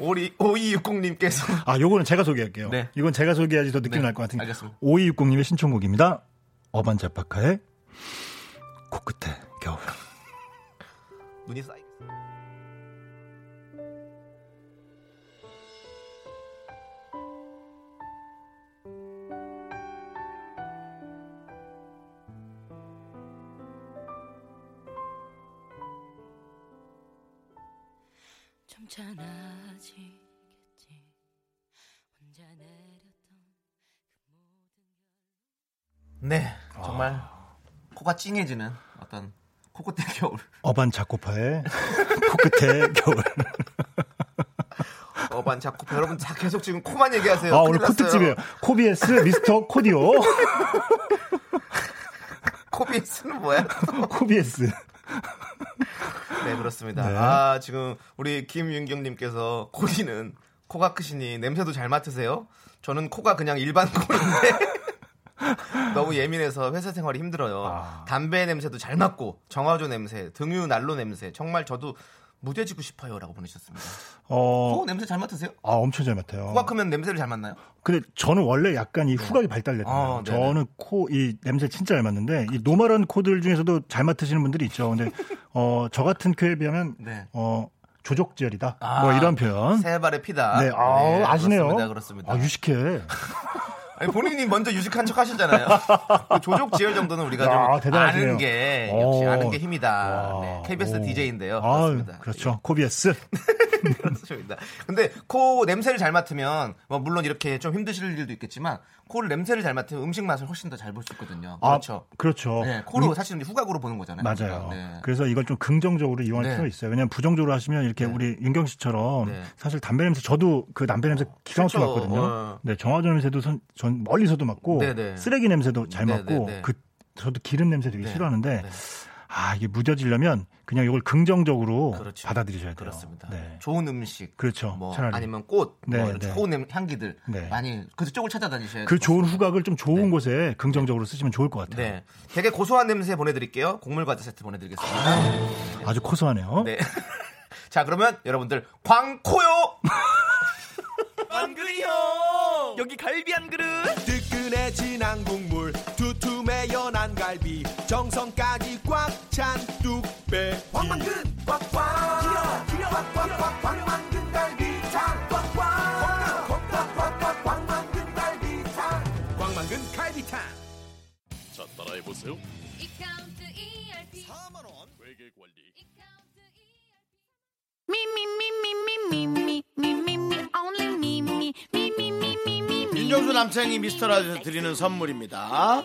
오리 5260님께서 아, 요거는 제가 소개할게요. 네. 이건 제가 소개해야지 더 느낌이 네, 날것 같으니까. 알겠습니다. 5260님의 신청곡입니다. 어반 자파카의 코끝에 겨울. 눈이 쌓이. 코가 찡해지는 어떤 코끝의 겨울. 어반 자코파의 코끝에 겨울. 어반 자코파 여러분 다 계속 지금 코만 얘기하세요. 아, 오늘. 코특집이에요. 코비에스 미스터 코디오. 코비스는 뭐야? 코비에스. 네, 그렇습니다. 네. 아, 지금 우리 김윤경님께서 코디는 코가 크시니 냄새도 잘 맡으세요? 저는 코가 그냥 일반 코인데 너무 예민해서 회사 생활이 힘들어요. 아. 담배 냄새도 잘 맡고 정화조 냄새, 등유 난로 냄새 정말 저도 무뎌지고 싶어요라고 보내셨습니다. 어, 코 냄새 잘 맡으세요? 아, 엄청 잘 맡아요. 코가 크면 냄새를 잘 맡나요? 근데 저는 원래 약간 이 후각이 발달됐거든요. 아, 네네. 저는 코, 이 냄새 진짜 잘 맡는데, 이 normal한 코들 중에서도 잘 맡으시는 분들이 있죠. 근데, 어, 저 같은 코에 비하면, 네. 어, 조족지혈이다. 아, 뭐 이런 표현. 새 발의 피다. 네, 아, 아시네요. 그렇습니다. 그렇습니다. 아, 유식해. 아니, 본인이 먼저 유식한 척 하셨잖아요. 그 조족 지혈 정도는 우리가 야, 좀 대단하시네요. 아는 게 역시 오. 아는 게 힘이다. 와, 네, KBS 오. DJ인데요. 아, 그렇습니다. 그렇죠. 코비에스. 그렇습니다. 근데 코 냄새를 잘 맡으면 뭐 물론 이렇게 좀 힘드실 일도 있겠지만 코를 냄새를 잘 맡으면 음식 맛을 훨씬 더 잘 볼 수 있거든요. 그렇죠. 아, 그렇죠. 네, 코로 음, 사실은 후각으로 보는 거잖아요. 맞아요. 우리가. 네. 그래서 이걸 좀 긍정적으로 이용할 네. 필요가 있어요. 왜냐하면 부정적으로 하시면 이렇게 네. 우리 윤경 씨처럼 네. 사실 담배 냄새 저도 그 담배 냄새 기가 막히게 그렇죠. 맡거든요. 어. 네, 정화조 냄새도 선- 전 멀리서도 맡고 네, 네. 쓰레기 냄새도 잘 네, 맡고. 그 저도 기름 냄새 되게 네. 싫어하는데 네. 아 이게 무뎌지려면 그냥 이걸 긍정적으로 그렇죠. 받아들이셔야 돼요. 그렇습니다. 네. 좋은 음식, 그렇죠. 뭐 차라리. 아니면 꽃, 네, 뭐 이런 네. 좋은 냄- 향기들 네. 많이 그쪽을 찾아다니셔야 그 좋은. 후각을 좀 좋은 네. 곳에 긍정적으로 쓰시면 좋을 것 같아요. 네, 되게 고소한 냄새 보내드릴게요. 곡물 과자 세트 보내드리겠습니다. 아주 고소하네요. 네. 자, 그러면 여러분들 광코요. 안그요 여기 갈비 한 그릇 뜨끈해진 한 국물 두툼해 연한 갈비 정성까지 꽉 찬 뚝배 황만근 꽉꽉 기려 꽉꽉꽉 황만근 갈비탕 꽉꽉 꽉꽉꽉 황만근 갈비탕 황만근 갈비탕 자 따라해보세요 이카운트 ERP 4만원 회계 관리 이카운트 ERP Me me me me me me me me me me only me me me me me me me me 윤정수 남창희 미스터 라디오에서 드리는 선물입니다.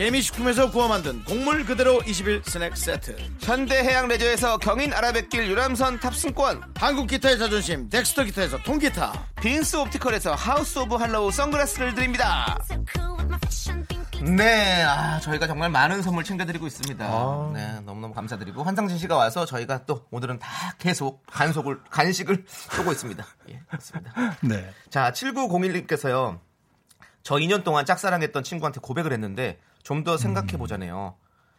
개미식품에서 구워 만든 곡물 그대로 21 스낵 세트 현대해양 레저에서 경인 아라뱃길 유람선 탑승권 한국 기타의 자존심 덱스터 기타에서 통기타 빈스 옵티컬에서 하우스 오브 할로우 선글라스를 드립니다 네, 아, 저희가 정말 많은 선물 챙겨드리고 있습니다. 아. 네, 너무너무 감사드리고 한상진 씨가 와서 저희가 또 오늘은 다 계속 간속을 간식을 쏘고 있습니다. 예, 그렇습니다. 네. 자, 7901님께서요. 저 2년 동안 짝사랑했던 친구한테 고백을 했는데 좀 더 생각해 보자네요.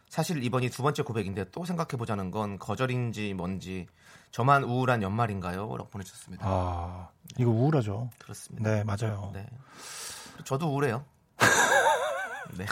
사실 이번이 두 번째 고백인데 또 생각해 보자는 건 거절인지 뭔지 저만 우울한 연말인가요? 라고 보내주셨습니다. 아, 이거 우울하죠. 그렇습니다. 네, 맞아요. 네. 저도 우울해요. 네.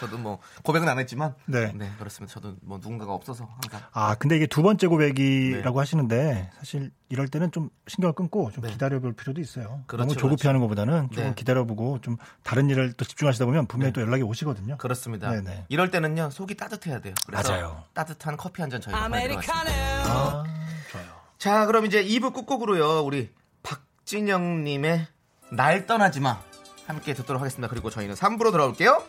저도 뭐 고백은 안 했지만 네. 네, 그렇습니다. 저도 뭐 누군가가 없어서 항상 아, 근데 이게 두 번째 고백이라고 네. 하시는데 사실 이럴 때는 좀 신경을 끊고 좀 네. 기다려볼 필요도 있어요. 그렇죠, 너무 조급히 그렇죠. 하는 것보다는 좀 네. 기다려보고 좀 다른 일을 또 집중하시다 보면 분명히 또 연락이 오시거든요. 그렇습니다. 네네. 이럴 때는요 속이 따뜻해야 돼요. 그래서 맞아요. 따뜻한 커피 한 잔 저희가 보내드리겠습니다. 아, 좋아요. 자, 그럼 이제 2부 끝곡으로요. 우리 박진영님의 날 떠나지 마 함께 듣도록 하겠습니다. 그리고 저희는 3부로 돌아올게요.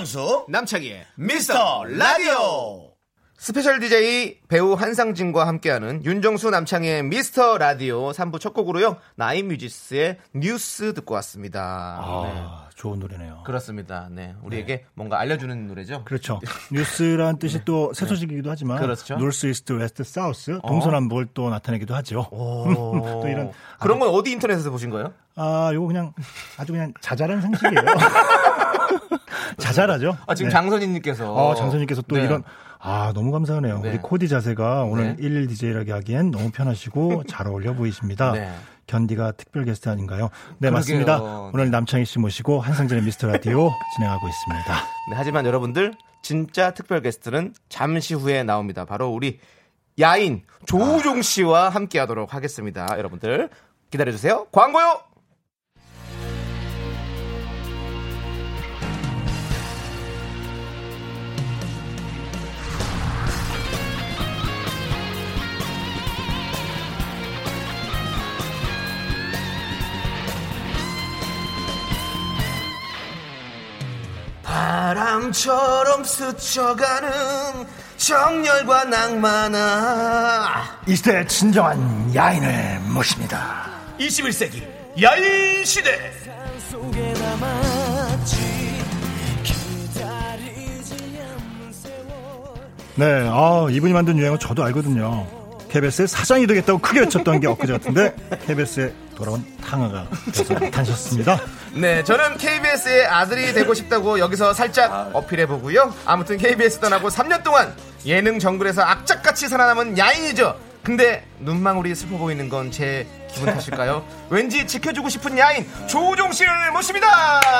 윤정수 남창희의 미스터 라디오 스페셜 DJ 배우 한상진과 함께하는 윤정수 남창희의 미스터 라디오 3부 첫 곡으로요. 나인뮤지스의 뉴스 듣고 왔습니다. 네. 아, 좋은 노래네요. 그렇습니다. 네. 우리에게 뭔가 알려주는 노래죠. 그렇죠. 뉴스란 뜻이 또 새 소식이기도 하지만 네. 그렇죠. North East West South 동서남북을 또 나타내기도 하죠. 또 이런 그런 건 어디 인터넷에서 보신 거예요? 아, 요거 그냥 아주 그냥 자잘한 상식이에요. 자잘하죠. 아, 지금 네. 장선희님께서. 어, 장선님께서 또 네. 이런 아 너무 감사하네요. 네. 우리 코디 자세가 오늘 네. 일일 DJ라고 하기엔 너무 편하시고 잘 어울려 보이십니다. 네. 견디가 특별 게스트 아닌가요? 네 그러게요. 맞습니다. 오늘 남창희 씨 모시고 한상진의 미스터 라디오 진행하고 있습니다. 네, 하지만 여러분들 진짜 특별 게스트는 잠시 후에 나옵니다. 바로 우리 야인 조우종 씨와 함께 하도록 하겠습니다. 여러분들 기다려주세요. 광고요. 바람처럼 스쳐가는 정열과 낭만아 이 시대 진정한 야인을 모십니다. 21세기 야인 시대 네, 아 이분이 만든 유행어 저도 알거든요. KBS의 사장이 되겠다고 크게 외쳤던 게 엊그제 같은데 KBS에 돌아온 탕화가 돼서 나타나셨습니다. 네 저는 KBS의 아들이 되고 싶다고 여기서 살짝 어필해 보고요 아무튼 KBS 떠나고 3년 동안 예능 정글에서 악착같이 살아남은 야인이죠 근데 눈망울이 슬퍼 보이는 건 제 기분 탓일까요? 왠지 지켜주고 싶은 야인 조우종 씨를 모십니다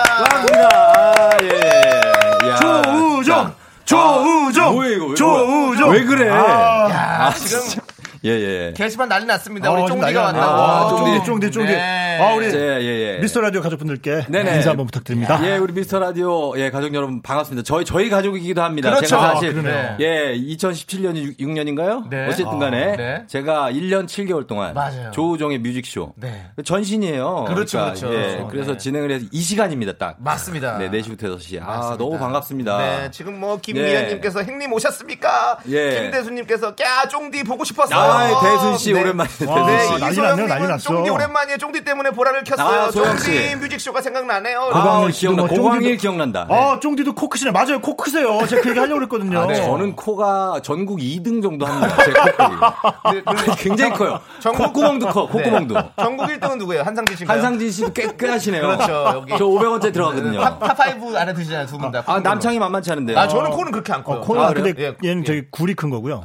반갑습니다. 아, 예. 야, 조우종! 조우종! 뭐야, 이거? 왜, 조우종! 왜 그래? 야 지금 예, 예. 게시판 난리 났습니다. 우리 어, 지금 쫑디가. 났네. 아, 쫑디, 쫑디, 쫑디. 네. 아, 우리 예, 예, 예. 미스터 라디오 가족분들께 네네. 인사 한번 부탁드립니다. 예, 우리 미스터 라디오 예 가족 여러분 반갑습니다. 저희 저희 가족이기도 합니다. 그렇죠. 제가 사실 아. 예 2017년 6년인가요? 네. 어쨌든 간에 아, 네. 제가 1년 7개월 동안 맞아요. 조우종의 뮤직쇼 네. 전신이에요. 그렇죠, 그러니까, 그렇죠. 예, 그래서 네. 진행을 해서 이 시간입니다, 딱. 맞습니다. 네, 4시부터 6시. 아. 너무 반갑습니다. 네, 지금 뭐 김미연 님께서 행님 오셨습니까? 예. 김대수 님께서 까 쫑디 보고 싶었어요. 아, 대순 씨 오랜만에 와, 대순 네, 씨. 난리 났네요, 이소영님은 난리 났어. 쫑디 오랜만이에요. 쫑디 때문에 보라를 켰어요. 아, 소영 쫑디 씨. 뮤직쇼가 생각나네요. 아, 고광일 씨도 기억나. 뭐 고광일 기억난다. 아, 쫑디도 코 크시네. 맞아요. 코 크세요. 제가 그 얘기 하려고 그랬거든요. 아, 네. 저는 코가 전국 2등 정도 합니다. 제 코끼리. 네, 굉장히 커요. 전국- 콧구멍도 커, 콧구멍도. 네. 전국 1등은 누구예요? 한상진 씨인가요? 한상진 씨도 깨끗하시네요. 그렇죠, 여기. 저 500원짜리 들어가거든요. 탑, 탑5 안에 드시잖아요, 두 분 다. 아, 남창희 만만치 않은데요. 아, 저는 코는 그렇게 안 커요. 어, 코는 아, 근데 그래요? 예, 얘는 예. 저기 굴이 큰 거고요.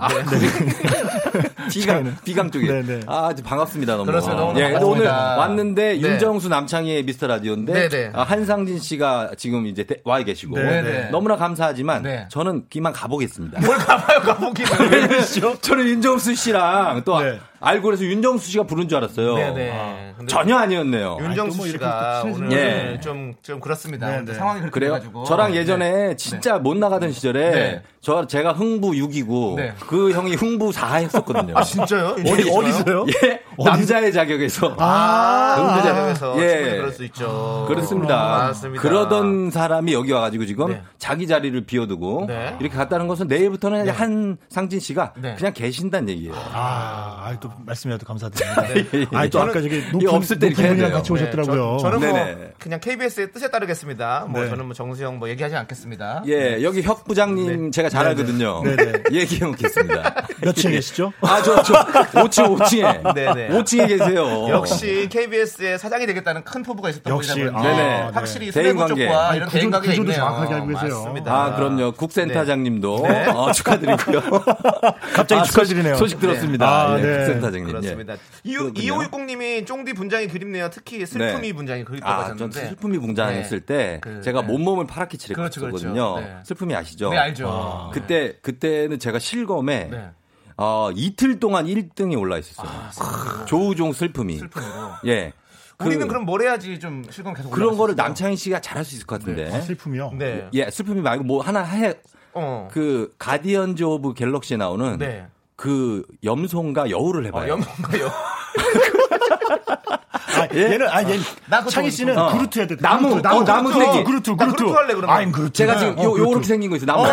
비강, 비강 쪽에. 네, 네. 아, 반갑습니다, 너무. 그렇습니다. 너무 예, 그래서 오늘 반갑습니다. 왔는데 네. 윤정수 남창희의 미스터 라디오인데 네, 네. 아, 한상진 씨가 지금 이제 대- 와 계시고 네, 네. 너무나 감사하지만 네. 저는 이만 가보겠습니다. 뭘 가봐요, 가보기는. 저는 윤정수 씨랑 또 네. 알고 그래서 윤정수 씨가 부른 줄 알았어요. 네네. 근데 전혀 아니었네요. 윤정수 또뭐 씨가 또 오늘 예. 좀, 좀 그렇습니다. 네, 오늘 네. 상황이 그렇게 그래요? 돼가지고. 저랑 예전에 네. 진짜 못 나가던 시절에 네. 저 제가 흥부 6이고 네. 그 형이 흥부 4 했었거든요. 아, 진짜요? 어디, 어디서요? 예, 남자의 자격에서. 아, 자격. 자격에서 예. 그럴 수 있죠. 그렇습니다. 맞습니다. 그러던 사람이 여기 와가지고 지금 네. 자기 자리를 비워두고 네. 이렇게 갔다는 것은 내일부터는 한 상진 씨가 네. 그냥 계신다는 얘기예요. 아, 아이, 또 말씀이라도 감사드립니다. 아이, 또 저는 아까 저기 높은, 없을 때 이렇게 높은 분이랑 같이. 오셨더라고요. 저, 저는 뭐 네네. 그냥 KBS의 뜻에 따르겠습니다. 뭐 네. 저는 뭐 정수영 뭐 얘기하지 않겠습니다. 예, 여기 혁 부장님 제가 잘 네네. 알거든요. 네네. 얘기해 놓겠습니다. 몇 층에 계시죠? 아, 저, 저, 5층, 5층에. 네네. 5층에 계세요. 역시 KBS의 사장이 되겠다는 큰 포부가 있었던 역시, 분이라고 아, 네네. 네. 확실히 대인 수뇌부 관계. 쪽과 아니, 이런 구조- 대인 관계가 구조도 있네요. 정확하게 알고 계세요. 맞습니다. 아, 그럼요. 국센터장님도 네. 어, 축하드리고요. 갑자기 아, 축하드리네요. 소식, 소식 들었습니다. 아, 예, 네. 국센터장님. 그렇습니다. 예. 이 그렇군요. 2560님이 쫑디 분장이 그립네요. 특히 슬픔이 네. 분장이 그립다고 아, 전 하셨는데. 슬픔이 분장했을 네. 때 그, 제가 네. 몸몸을 파랗게 그렇죠, 칠했거든요. 그렇죠. 네. 슬픔이 아시죠? 네, 알죠. 네. 그때 그때는 제가 실검에 네. 어, 이틀 동안 1등이 올라 있었어요. 조우종 슬픔이. 아, 슬픔으로. 예. 그- 우리는 그럼 뭘 해야지 좀 실검 계속 그런 거를? 남창희 씨가 잘할 수 있을 것 같은데. 아, 슬픔이요? 네. 예, 슬픔이 말고 뭐 하나 해. 어. 그 가디언즈 오브 갤럭시에 나오는 네. 그 염송과 여우를 해봐요. 어, 염가요. 아, 얘는, 아, 얘는, 나 그거 창희 씨는 어. 그루트 해야 돼. 나무, 그루트, 어, 나무 세기. 어, 그루트, 나 그루트. 그루트 할래, 그러면. 아니, 그루트. 제가 지금 어, 요. 요렇게 생긴 거 있어요. 나무. 어.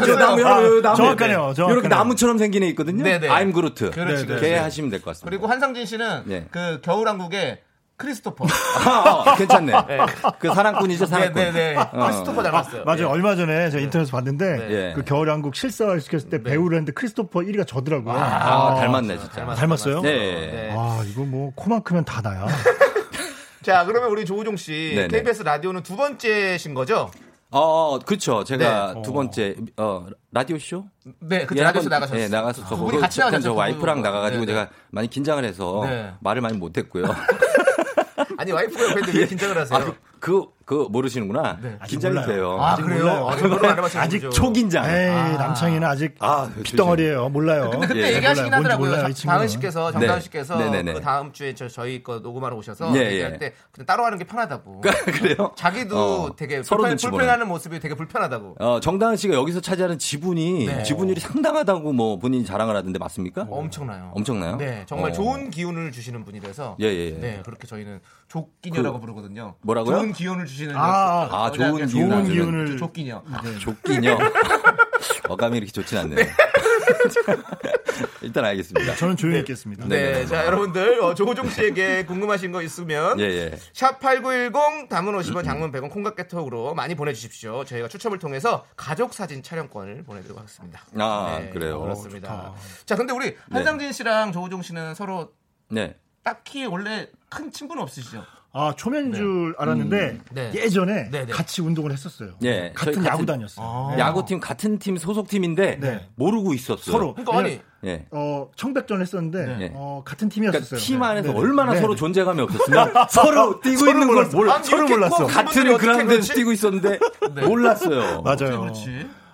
저 나무, 아, 나무. 정확하네요, 정확하네요. 요렇게 나무처럼 생긴 애 있거든요. 네네. I'm 그루트. 네, 네. 걔 그렇지. 하시면 될 것 같습니다. 그리고 한상진 씨는 네. 그 겨울왕국의 크리스토퍼. 아, 어, 괜찮네. 그 사랑꾼이죠, 사랑꾼. 네네네. 어. 크리스토퍼 닮았어요. 맞아요. 예. 얼마 전에 제가 인터넷에서 봤는데 네. 예. 그 겨울왕국 실사화를 시켰을 때 배우를 했는데 크리스토퍼 1위가 저더라고요. 아, 닮았네, 진짜. 닮았어요? 네. 네. 아, 이거 뭐 코만 크면 다 나야. 자, 그러면 우리 조우종 씨 네네. KBS 라디오는 두 번째신 거죠? 어, 그렇죠. 제가 네. 두 번째, 어, 라디오 쇼? 네, 그때 예, 라디오에서 한번, 나가셨어요. 네, 나갔었어. 두 분이 같이 나가셨죠. 저 와이프랑 나가 가지고 네네. 제가 많이 긴장을 해서 네. 말을 많이 못 했고요. 아니 와이프가 옆에 있는데 왜 긴장을 하세요? 아, 그, 그, 그 모르시는구나. 긴장이 몰라요. 돼요. 아, 아직 그래요? 몰라요. 아, 안 해봤어요. 아직? 초긴장. 에이, 남창이는 아직 아, 핏덩어리예요. 몰라요. 근데 그때 예, 얘기하시긴 몰라요. 하더라고요. 몰라요, 이 자- 친구는. 다은 씨께서 정다은 네. 씨께서 네네네. 그 다음 주에 저, 저희 거 녹음하러 오셔서 예, 얘기할 예. 때 그냥 따로 하는 게 편하다고. 그래요? 자기도 어, 되게 서로 불편. 불편해하는 모습이 되게 불편하다고. 어, 정다은 씨가 여기서 차지하는 지분이 네. 지분율이 상당하다고 뭐 본인이 자랑을 하던데 맞습니까? 엄청나요. 엄청나요? 네, 정말 어. 좋은 기운을 주시는 분이라서. 예, 예, 예. 네, 그렇게 저희는 족기녀라고 그- 부르거든요. 뭐라고요? 좋은 기운을 주시 는. 아, 아, 여자- 좋은 기운을 좋은 기운을- 족기녀. 족기녀. 어감이 이렇게 좋진 않네요. 일단 알겠습니다. 저는 조용히 있겠습니다. 네, 자 여러분들 어, 조호종 씨에게 궁금하신 거 있으면 예, 예. 샵 #8910 담은 50원, 장문 100원, 콩깍개톡으로 많이 보내주십시오. 저희가 추첨을 통해서 가족 사진 촬영권을 보내드리도록 하겠습니다. 아, 네, 그래요? 그렇습니다. 자, 근데 우리 한상진 씨랑 조호종 씨는 서로 네. 딱히 원래 큰 친분은 없으시죠? 아, 초면인 줄 알았는데 네. 예전에 네, 네. 같이 운동을 했었어요. 예, 같은 야구 다녔어요. 네. 야구팀 같은 팀 소속팀인데 네. 모르고 있었어요. 서로. 그러니까 아니 예. 어, 청백전 했었는데 네. 어, 같은 그러니까 팀이었어요. 팀 안에서 네. 얼마나 네. 서로 존재감이 없었으면 서로 뛰고 서로 있는 걸 몰랐어. 몰라. 아니, 서로 몰랐어. 꼭 같은 그라운드에서? 뛰고 있었는데 몰랐어요. 맞아요.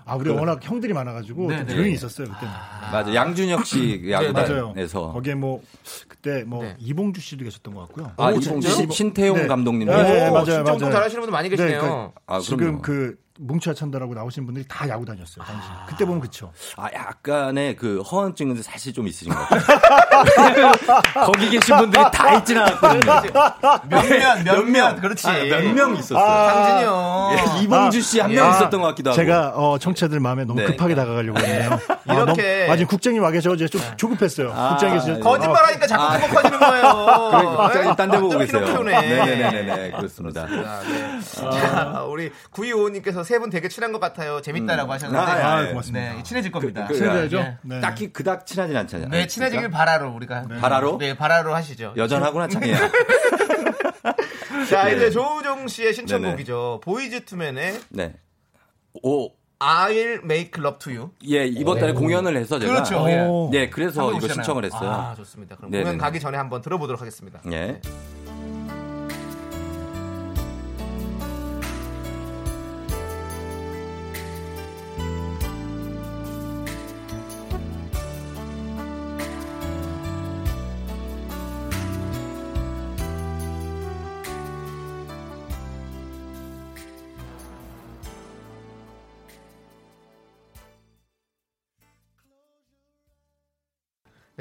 아, 우리 그- 워낙 형들이 많아가지고 네, 좀 네. 조용히 있었어요 그때. 맞아. 양준혁 씨 네, 맞아요. 야구단에서. 거기에 뭐 그때 뭐 네. 이봉주 씨도 계셨던 것 같고요. 아, 오, 이봉 진짜요? 신- 신태용 네. 감독님. 네, 네, 오, 맞아요, 운동 맞아요. 잘하시는 분들 많이 계시네요. 그러니까 아, 지금. 그 뭉쳐야 찬다라고 나오신 분들이 다 야구 다녔어요. 당시. 그때 보면 그쵸. 아, 약간의 그 허언증은 사실 좀 있으신 것 같아요. 거기 계신 분들이 다 있진 않았거든요. 몇몇 몇몇 그렇지. 몇명 있었어요. 상진이 형. 예, 이봉주 씨 한명 아, 있었던 것 같기도 하고. 제가 어, 청취자들 마음에 너무 네. 급하게 다가가려고 했네요. 이렇게- 아, 아, 지금 국장님 와 계셔서 좀 조급했어요. 아, 국장님 계셔서 거짓말하니까 자꾸 아. 행복해지는 거예요. 그러니까 딴데 보고 네? 계세요. 네네네네. 그렇습니다. 아, 네. 자, 우리 9255님께서 세 분 되게 친한 것 같아요. 재밌다라고 하셨는데. 아, 아, 고맙습니다. 네, 친해질 겁니다. 그, 친해져야죠? 네. 네. 딱히 그닥 친하진 않잖아요. 네, 친해지길 바라로 우리가. 바라로? 네, 바라로 하시죠. 여전하구나, 창이야. 자, 네. 이제 조우종 씨의 신청곡이죠. 보이즈 투맨의 네. 오, I'll make love to you. 예, 이번 달에 공연을 해서 제가. 그렇죠. 예. 오. 네, 그래서 이거 오시잖아요. 신청을 했어요. 아, 좋습니다. 그럼 네네네. 공연 가기 전에 한번 들어보도록 하겠습니다. 예.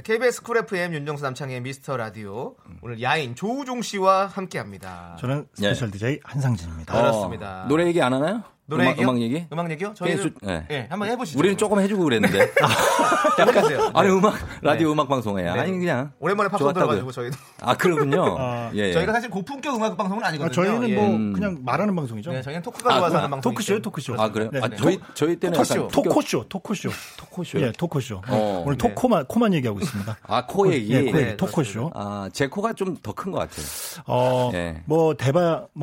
KBS 쿨 FM 윤정수 남창희의 미스터 라디오. 오늘 야인 조우종 씨와 함께 합니다. 저는 네. 스페셜 DJ 한상진입니다. 그렇습니다. 어, 노래 얘기 안 하나요? 노래 음악, 얘기요? 음악 얘기? 음악 얘기요? 저희는 수- 네. 예, 한번 해보시죠. 우리는 조금 해주고 그랬는데. 해보세요. 아니, 음악, 라디오 네. 음악 방송에. 아니, 그냥. 오랜만에 팝송. 들어가지고 저희도 아, 그렇군요. 아, 예, 예. 저희가 사실 고품격 음악 방송은 아, 아니거든요. 저희는 예. 뭐 음. 그냥 말하는 방송이죠. 네, 저희는 토크가 아, 좋아서 하는 방송. 토크쇼요, 토크쇼. 아, 그래요? 네, 아, 네. 저희, 저희 때는 토크쇼. 약간 토크쇼, 토크쇼. 토크쇼. 예, 토크쇼. 어, 오늘 네. 토코만 코만 얘기하고 있습니다. 아, 코 얘기. 예, 코 얘기, 네, 토크쇼. 아, 제 코가 좀 더 큰 것 같아요. 어, 예. 뭐뭐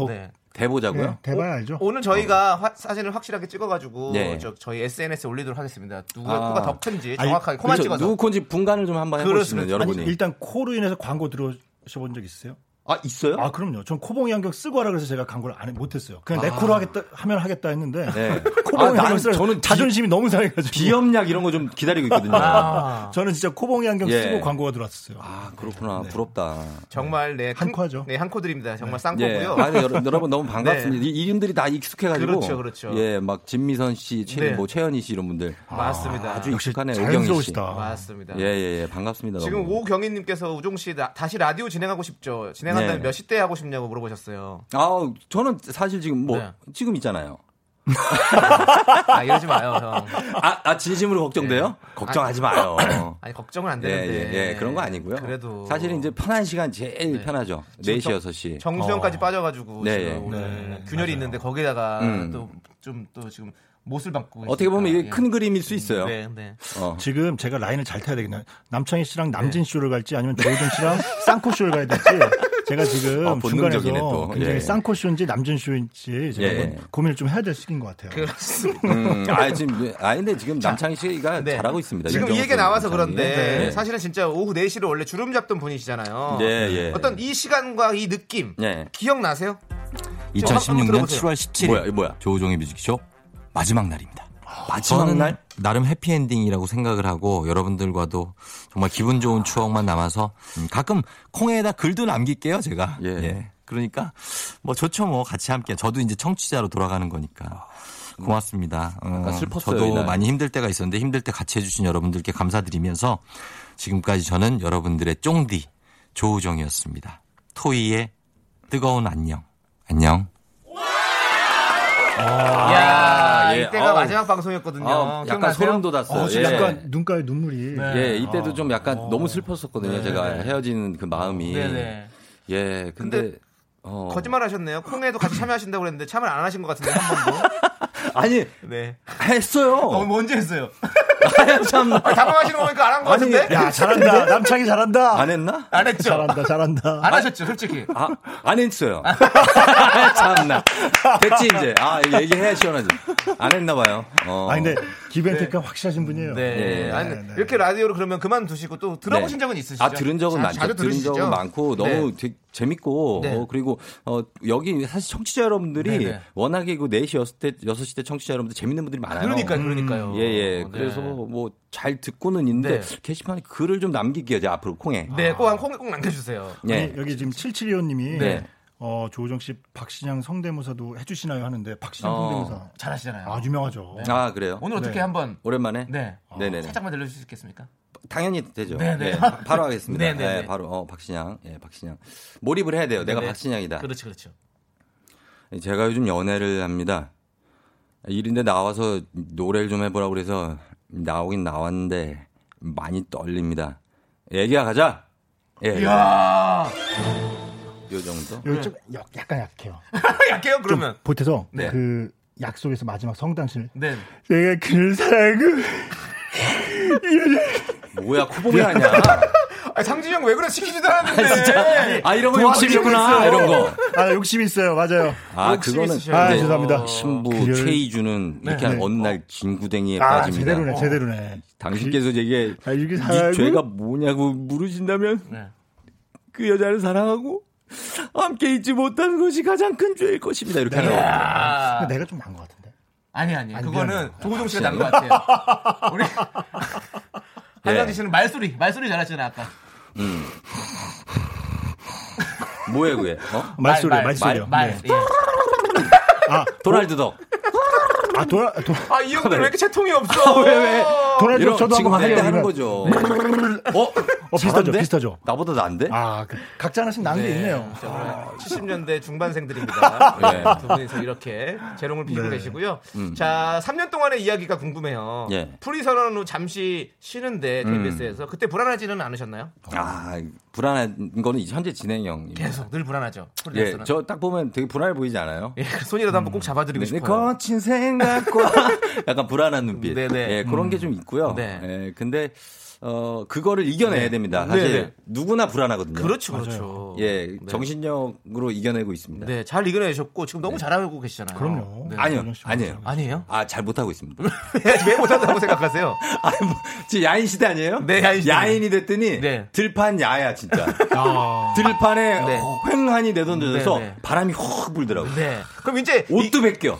네. 대보자고요? 예, 대바 알죠? 오늘 저희가 화- 사진을 확실하게 찍어가지고 네. 저, 저희 SNS에 올리도록 하겠습니다. 누구의 아. 코가 더 큰지 아니, 정확하게 코만 그렇죠. 찍어서. 누구 콘지 분간을 좀 한번 해보시면. 여러분이. 아니, 일단 코로 인해서 광고 들어오셔본 적 있으세요? 아, 있어요? 아, 그럼요. 전 코봉이 안경 쓰고 하라 그래서 제가 광고를 안 해, 못했어요. 그냥 내 코로 하겠다 하면 하겠다 했는데 아. 네. 코봉이 아, 난- 안경 쓰라 저는 자존심이 너무 상해가지고 비염약 이런 거 좀 기다리고 있거든요. 아, 저는 진짜 코봉이 안경 예. 쓰고 광고가 들어왔었어요. 그렇구나. 부럽다. 정말 네, 한 큰- 코하죠. 네, 한 코드립니다. 정말 싼 예. 코고요. 아니, 여러- 여러분 너무 반갑습니다. 네. 이 이름들이 다 익숙해가지고. 그렇죠, 그렇죠. 예, 막 진미선 씨, 최, 네. 뭐 최현희 씨 이런 분들. 맞습니다. 아주 역시 익숙하네. 오경희 씨. 맞습니다. 예, 예, 예. 반갑습니다. 지금. 오경희님께서 우종 씨 나- 다시 라디오 진행하고 싶죠? 진행 한다면 네. 몇 시대 하고 싶냐고 물어보셨어요. 아, 저는 사실 지금 뭐, 네. 지금 있잖아요. 아 이러지 마요, 형. 아, 아 진심으로 걱정돼요? 걱정하지 마요. 아니 걱정은 안 예, 되는데. 예, 예. 그런 거 아니고요. 그래도 사실은 이제 편한 시간 제일 네. 편하죠. 지금 4시, 정- 6시. 정수영까지 빠져가지고 네, 지금 예. 오늘 균열이 있는데 거기다가 음. 또 좀 또 지금 못을 받고 어떻게 보면 이게 있으니까. 큰 그림일 수 있어요. 네, 네. 어. 지금 제가 라인을 잘 타야 되겠네요. 남창희 씨랑 네. 남진 쇼를 갈지 아니면 조우준 씨랑 쌍코 쇼를 가야 될지 제가 지금 아, 본능적이네, 중간에서 또. 굉장히 예. 쌍코 쇼인지 남진 쇼인지 제가 예. 고민을 좀 해야 될 시기인 것 같아요. 그렇습니다. 음, 아, 지금, 아, 근데 지금 남창희 씨가 네. 잘하고 있습니다. 지금 이 얘기가 나와서 남창희. 그런데 네. 사실은 진짜 오후 4시를 원래 주름 잡던 분이시잖아요. 예, 예. 어떤 이 시간과 이 느낌 예. 기억나세요? 2016년 들어보세요. 7월 17일 뭐야, 뭐야? 조우종의 뮤직쇼 마지막 날입니다. 마지막 날? 나름 해피엔딩이라고 생각을 하고 여러분들과도 정말 기분 좋은 추억만 남아서 음, 가끔 콩에다 글도 남길게요 제가. 예. 그러니까 뭐 좋죠 뭐 같이 함께 저도 이제 청취자로 돌아가는 거니까. 고맙습니다. 어, 슬펐어요, 저도 이날. 많이 힘들 때가 있었는데 힘들 때 같이 해주신 여러분들께 감사드리면서 지금까지 저는 여러분들의 쫑디 조우정이었습니다. 토이의 뜨거운 안녕. 안녕. 야, 예. 이때가 어우. 마지막 방송이었거든요. 아, 약간 기억나세요? 소름 돋았어요. 어, 예. 약간 눈가에 눈물이. 예, 이때도 좀 약간 어. 너무 슬펐었거든요. 제가 헤어지는 그 마음이. 네네. 예, 근데, 근데 어. 거짓말 하셨네요. 콩에도 같이 참여하신다고 그랬는데 참여를 안 하신 것 같은데 한 번도. 아니, 네. 했어요. 어, 뭐 언제 했어요? 아, 참. 아니, 당황하시는 거 보니까 안한것 아니, 같은데? 야 잘한다. 남창희 잘한다. 안 했나? 안 했죠? 잘한다. 잘한다. 안 하셨죠, 솔직히. 아, 안 했어요. 참나. 됐지, 이제. 아, 얘기해야 시원하지. 안 했나 봐요. 어. 아 근데 기벤테크가 확실하신 분이에요. 네. 예. 아니, 네, 네. 이렇게 라디오를 그러면 그만두시고 또 들어보신 네. 적은 있으시죠? 아, 들은 적은 자- 많죠. 자주 들은? 적은 많고, 너무 네. 되게 재밌고 네. 어, 그리고 어 여기 사실 청취자 여러분들이 네네. 워낙에 그 4시 6시 때 6시 때 청취자 여러분들 재밌는 분들이 많아요. 그러니까 그러니까요. 예, 예. 네. 그래서 뭐 잘 듣고는 있는데 네. 게시판에 글을 좀 남길게요. 이제 앞으로 콩에. 네, 꼭, 꼭, 꼭 남겨 주세요. 예. 아니, 여기 지금 7725님이 네. 어, 조우정 씨 박신양 성대모사도 해주시나요 하는데 박신양 어. 성대모사 잘하시잖아요. 아 유명하죠. 아, 그래요? 오늘 어떻게 네. 한번 오랜만에? 네 네네네. 살짝만 들려주실 수 있겠습니까? 당연히 되죠. 네네. 예, 바로 하겠습니다. 네네네. 예, 바로 어, 박신양. 예, 박신양. 몰입을 해야 돼요. 내가 네네. 박신양이다. 그렇죠, 그렇죠. 제가 요즘 연애를 합니다. 일인데 나와서 노래를 좀 해보라고 그래서 나오긴 나왔는데 많이 떨립니다. 애기야 가자. 예. 이야, 요 정도. 여기 좀 약- 약간 약해요. 약해요 그러면. 보태서 네. 그 약속에서 마지막 성당실 네. 내가 그를 사랑하고 뭐야 코봉이 아니야. 아, 상진이 형 왜 그래 시키지도 않았는데. 진짜. 아 이런 거 욕심 도와주려고 있구나. 이런 거. 아 욕심 있어요. 맞아요. 아 그거는. 아, 네. 죄송합니다. 신부 그를- 최이주는 이렇게 네. 한 어느 날 진구댕이에 아 빠집니다. 제대로네 제대로네. 당신께서 이게 아, 네 사랑하고 죄가 뭐냐고 물으신다면 네. 그 여자를 사랑하고 함께 있지 못하는 것이 가장 큰 죄일 것입니다. 이렇게 하는 거예요. 아, 내가 좀 나은 것 같은데. 아니 아니 아니, 그거는. 조우종 씨가 난것 같아요. 우리 예. 한강지 씨는 말소리 말소리 잘하시잖아요 아까. 뭐예요, 그게? 어? 말소리 말, 말소리요. 말. 네. 예. 아, 도날드 덕. 아 도라 도, 아, 이 형들 왜 이렇게 체통이 없어? 왜, 왜? 도날드 이런 저도 지금 한번 할때 해요, 하는. 거죠. 어? 어 비슷하죠? 비슷하죠. 나보다 나은데? 아 그, 각자 하나씩 나은 게 있네요. 자, 오늘 70년대 중반생들입니다. 네. 두 분이서 이렇게 재롱을 피고 네. 계시고요. 음. 자, 3년 동안의 이야기가 궁금해요. 예. 프리 선언 후 잠시 쉬는데 음. KBS에서 그때 불안하지는 않으셨나요? 아, 불안한 거는 현재 진행형. 계속 늘 불안하죠. 예, 프리랜서는. 저딱 보면 되게 불안해 보이지 않아요? 예, 그 손이라도 한번 꼭 잡아드리고 네, 싶어요. 거친 생각과 약간 불안한 눈빛. 네네. 예, 그런 게 좀 있고요. 네. 예, 근데 어 그거를 이겨내야 네. 됩니다. 사실 네네. 누구나 불안하거든요. 그렇죠, 그렇죠. 예, 네. 정신력으로 이겨내고 있습니다. 네, 잘 이겨내셨고 지금 너무 잘하고 계시잖아요. 그럼요. 네. 아니요, 아니에요. 아니에요? 아, 잘 못하고 있습니다. 왜 못한다고 생각하세요? 아, 뭐, 지금 야인 시대 아니에요? 네, 야인 시대. 야인이 됐더니 네. 들판 야야 진짜. 아, 들판에 네. 횡하니 내던져서 네, 네. 바람이 확 불더라고요. 네. 그럼 이제 이- 옷도 벗겨.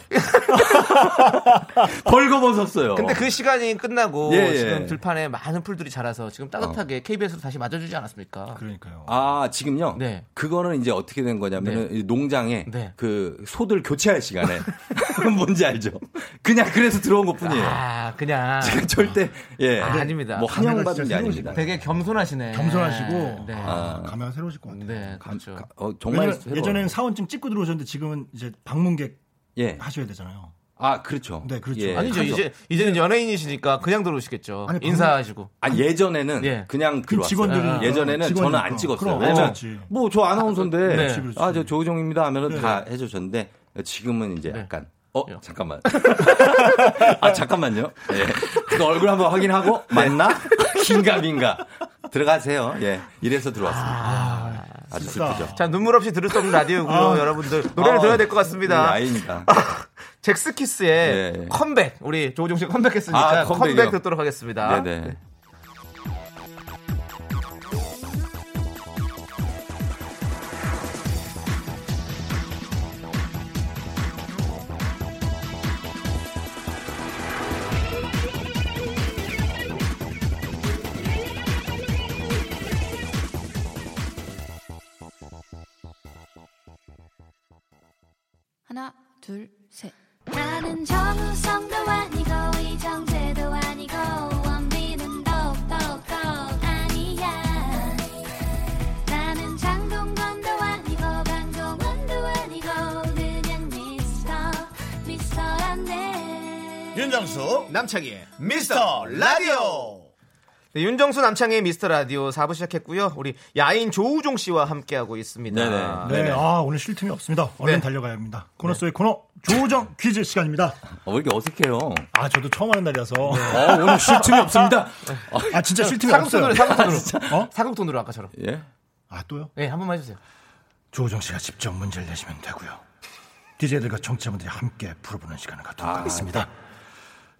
벌거벗었어요. 근데 그 시간이 끝나고 예, 예. 지금 들판에 많은 풀들이 자라서 지금 따뜻하게 KBS로 다시 맞아주지 않았습니까? 그러니까요. 아, 지금요? 네. 그거는 이제 어떻게 된 거냐면은 이 농장에 네. 그 소들 교체할 시간에 뭔지 알죠? 그냥 그래서 들어온 것 뿐이에요. 아, 그냥 제가 절대 예. 아, 아닙니다. 뭐 환영받은 게. 아닙니다. 되게 겸손하시네. 겸손하시고 네. 아, 가면 새로우실 것 같아요. 네, 그렇죠. 어, 정말. 예전에는 사원증 찍고 들어오셨는데 지금은 이제 방문객 예. 하셔야 되잖아요. 아, 그렇죠. 네, 그렇죠. 예. 아니죠. 그래서- 이제 이제는 연예인이시니까 그냥 들어오시겠죠. 아니, 인사하시고. 아, 예전에는 예. 그냥 그 들어왔어요. 직원들이 아, 예전에는 저는 직원이니까. 안 찍었어요. 그럼, 왜냐면 그렇지. 뭐저 아나운서인데 네. 아, 저 조우종입니다 하면은 네. 다 해주셨는데 지금은 이제 네. 약간 어 예. 잠깐만 아 잠깐만요 예 그 얼굴 한번 확인하고 맞나 긴가 민가 들어가세요 예 이래서 들어왔습니다 아, 주 진짜. 슬프죠 자, 눈물 없이 들을 수 없는 라디오고요, 아. 여러분들. 노래를 아, 들어야 될 것 같습니다. 아닙니다 잭스키스의 네. 컴백. 우리 조우종 씨가 컴백했으니까 아. 컴백 듣도록 하겠습니다. 네네 하나, 둘, 셋. 나는 정우성도 아니고 이정재도 아니고 원빈은 더욱더 아니야. 나는 장동건도 아니고 강동원도 아니고 그냥 미스터 미스터란데. 윤정수 남창희의 미스터 라디오 네, 윤정수 남창의 미스터 라디오 4부 시작했고요. 우리 야인 조우종 씨와 함께하고 있습니다. 네네. 네. 아 오늘 쉴 틈이 없습니다. 얼른 네. 달려가야 합니다. 코너 속의 코너 조우정 퀴즈 시간입니다. 어, 왜 이렇게 어색해요 아 저도 처음 하는 날이라서 어 오늘 쉴 틈이 없습니다 아 진짜 쉴 틈이 사극 없어요. 돈으로, 사극 돈으로. 어? 사극 돈으로 아까처럼. 예 아 또요? 네, 한 번만 해주세요. 조우정 씨가 직접 문제를 내시면 되고요. DJ들과 청취자분들이 함께 풀어보는 시간을 갖도록 아, 하겠습니다.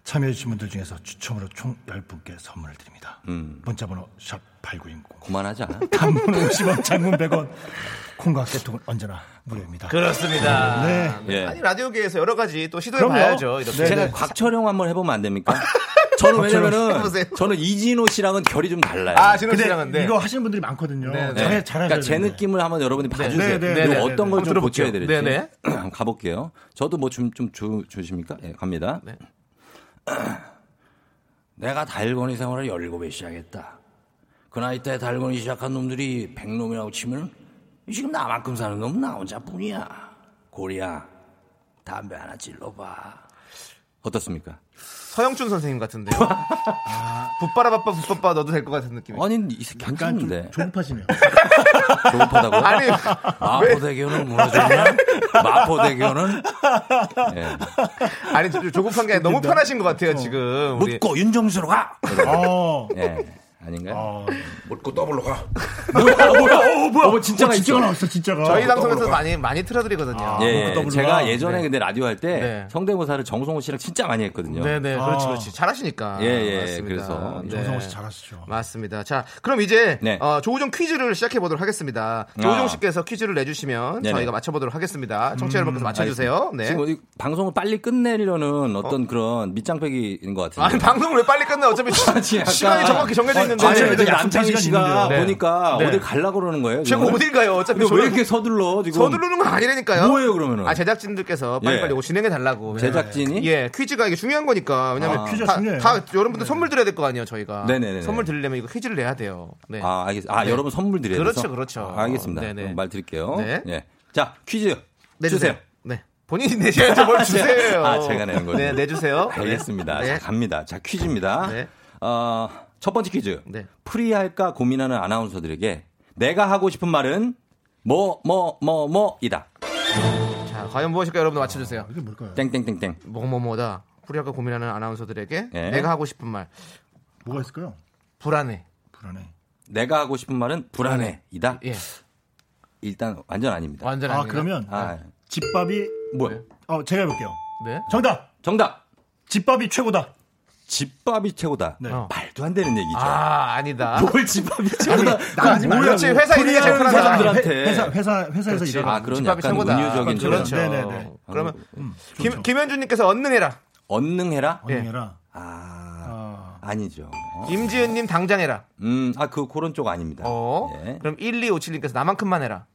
참여해주신 분들 중에서 추첨으로 총 10분께 선물을 드립니다. 음. 문자번호 샵8910 그만하자. 단문 50원 장문 100원 콩과 깨통은 언제나 무료입니다. 그렇습니다. 네. 예. 아니 라디오계에서 여러 가지 또 시도해 그럼요. 봐야죠. 이렇게. 네, 제가 네. 곽철용 한번 해보면 안 됩니까? 저는 왜냐면은. 저는 이진호 씨랑은 결이 좀 달라요. 아, 진호 씨랑은 네. 이거 하시는 분들이 많거든요. 네, 네. 잘해, 잘하셔야 그러니까 제. 느낌을 한번 여러분이 봐주세요. 네, 네, 이거 네, 네, 어떤 네. 걸좀 고쳐야. 될지. 네, 가볼게요. 저도 뭐 좀 좀 주십니까? 예, 갑니다. 네. 내가 달건이 생활을 17에 시작했다. 그 나이 때 달건이 시작한 놈들이 100놈이라고 치면 지금 나만큼 사는 놈은 나 혼자뿐이야. 고리야, 담배 하나 찔러봐. 어떻습니까? 서영춘 선생님 같은데요. 붓바라바빠 붓바빠 넣어도 될 것 같은 느낌. 아니, 이 새끼 괜찮은데. 조급하시네요. 조급하다고? 아니, 마포대교는 무너졌냐? 마포대교는? 예. 아니 좀 조급한 게 너무 편하신 것 같아요 지금. 우리. 묻고 윤정수로 가! 어. 예. 아닌가요? 어. 묻고 더블로 가. 뭐야, 뭐야, 어, 뭐야. 어, 진짜가 어. 진짜가 나왔어, 진짜가. 저희 방송에서 많이 많이 틀어드리거든요. 예, 예. 더블로 제가 가. 예전에 네. 근데 라디오 할때 네. 성대모사를 정성호 씨랑 진짜 많이 했거든요. 네네 아. 그렇지 그렇지 잘하시니까. 예, 예, 맞습니다. 그래서 네. 정성호 씨 잘하시죠. 맞습니다. 자, 그럼 이제 네. 어, 조우종 퀴즈를 시작해 보도록 하겠습니다. 조우종 아. 씨께서 퀴즈를 내주시면 네네. 저희가 맞춰보도록 하겠습니다. 청취자 여러분께서 맞춰주세요. 네. 지금 어디 방송을 빨리 끝내려는 어떤 그런 밑장빼기인 것 같은데. 아니 방송을 왜 빨리 끝내? 어차피 시간이 정확히 정해져 있는 데. 아니, 네, 네, 남창희 씨가 있는데요. 네. 보니까 네. 어딜 갈라 그러는 거예요. 제가 지금? 어딜 가요? 어차피 근데 왜 저는- 이렇게 서둘러 지금? 서두르는 건 아니라니까요. 뭐예요 그러면은? 아 제작진들께서 예. 빨리빨리 이거 진행해 달라고. 제작진이? 예, 퀴즈가 이게 중요한 거니까. 왜냐면 아. 퀴즈가 다, 중요해요. 다 여러분들 선물 드려야 될 거 아니에요, 저희가. 네네네네. 선물 드리려면 이거 퀴즈를 내야 돼요. 네. 아, 알겠습니다. 아, 네. 여러분 선물 드려야 그렇죠, 돼서? 그렇죠. 아, 알겠습니다. 네네. 그럼 말 드릴게요. 네. 예. 자, 퀴즈 내주세요. 주세요. 네. 본인이 내셔야죠. 뭘 주세요. 아, 제가 내는 거죠. 네, 내주세요. 알겠습니다. 네. 자, 갑니다. 자, 퀴즈입니다. 네. 어, 첫 번째 퀴즈. 네. 프리할까 고민하는 아나운서들에게 내가 하고 싶은 말은 뭐, 뭐, 뭐, 뭐이다. 자, 과연 무엇일까 여러분들 맞춰 주세요. 이게 뭘까요? 땡땡땡땡. 뭐뭐뭐다. 프리아가 고민하는 아나운서들에게 예. 내가 하고 싶은 말 뭐가 있을까요? 불안해. 불안해. 내가 하고 싶은 말은 불안해이다. 예, 일단 완전 아닙니다. 완전 아, 아니에요. 그러면 아, 집밥이 뭐예요? 어, 제가 해 볼게요. 네. 정답! 정답. 집밥이 최고다. 집밥이 최고다. 네. 어. 말도 안 되는 얘기죠. 아, 아니다. 뭘 집밥이 최고다. 나가지 말라고. 그렇지, 회사 일이가 제일 편하다. 사람들한테. 회사, 회사, 회사에서. 일하는. 아, 그런 최고다. 은유적인 그렇죠. 네네네. 그러면 음, 김, 좋죠. 김현주님께서 언능해라. 언능해라? 예. 언니라. 아, 아, 아니죠. 임지은님 당장 해라. 음, 아, 그, 그런 쪽 아닙니다. 어. 예. 그럼 1257님께서 나만큼만 해라.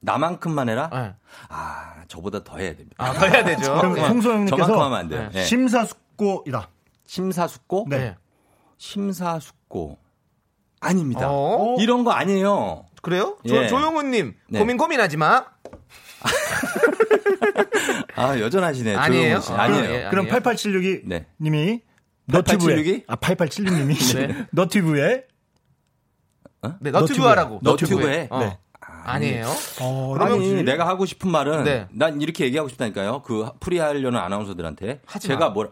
나만큼만 해라? 네. 아, 저보다 더 해야 됩니다. 아, 더 해야 되죠. 그럼 네. 송소영님께서 저만큼 하면 안 돼요. 네. 예. 심사숙고이다. 심사숙고? 네. 네. 심사숙고. 아닙니다. 어? 이런 거 아니에요. 그래요? 예. 조, 조용훈님 네. 고민 고민하지 마. 아, 여전하시네. 아니에요? 조용훈 씨. 아, 아니에요. 예. 그럼 아니에요? 8876이 네. 님이 너튜브에 8876이? 아 8876님이 네. 너튜브에 네, 너튜브 하라고. 너튜브에? 어. 네. 아니에요. 어, 아니, 그러면 내가 하고 싶은 말은 네. 난 이렇게 얘기하고 싶다니까요. 그 프리하려는 아나운서들한테 하지 제가 마. 뭐라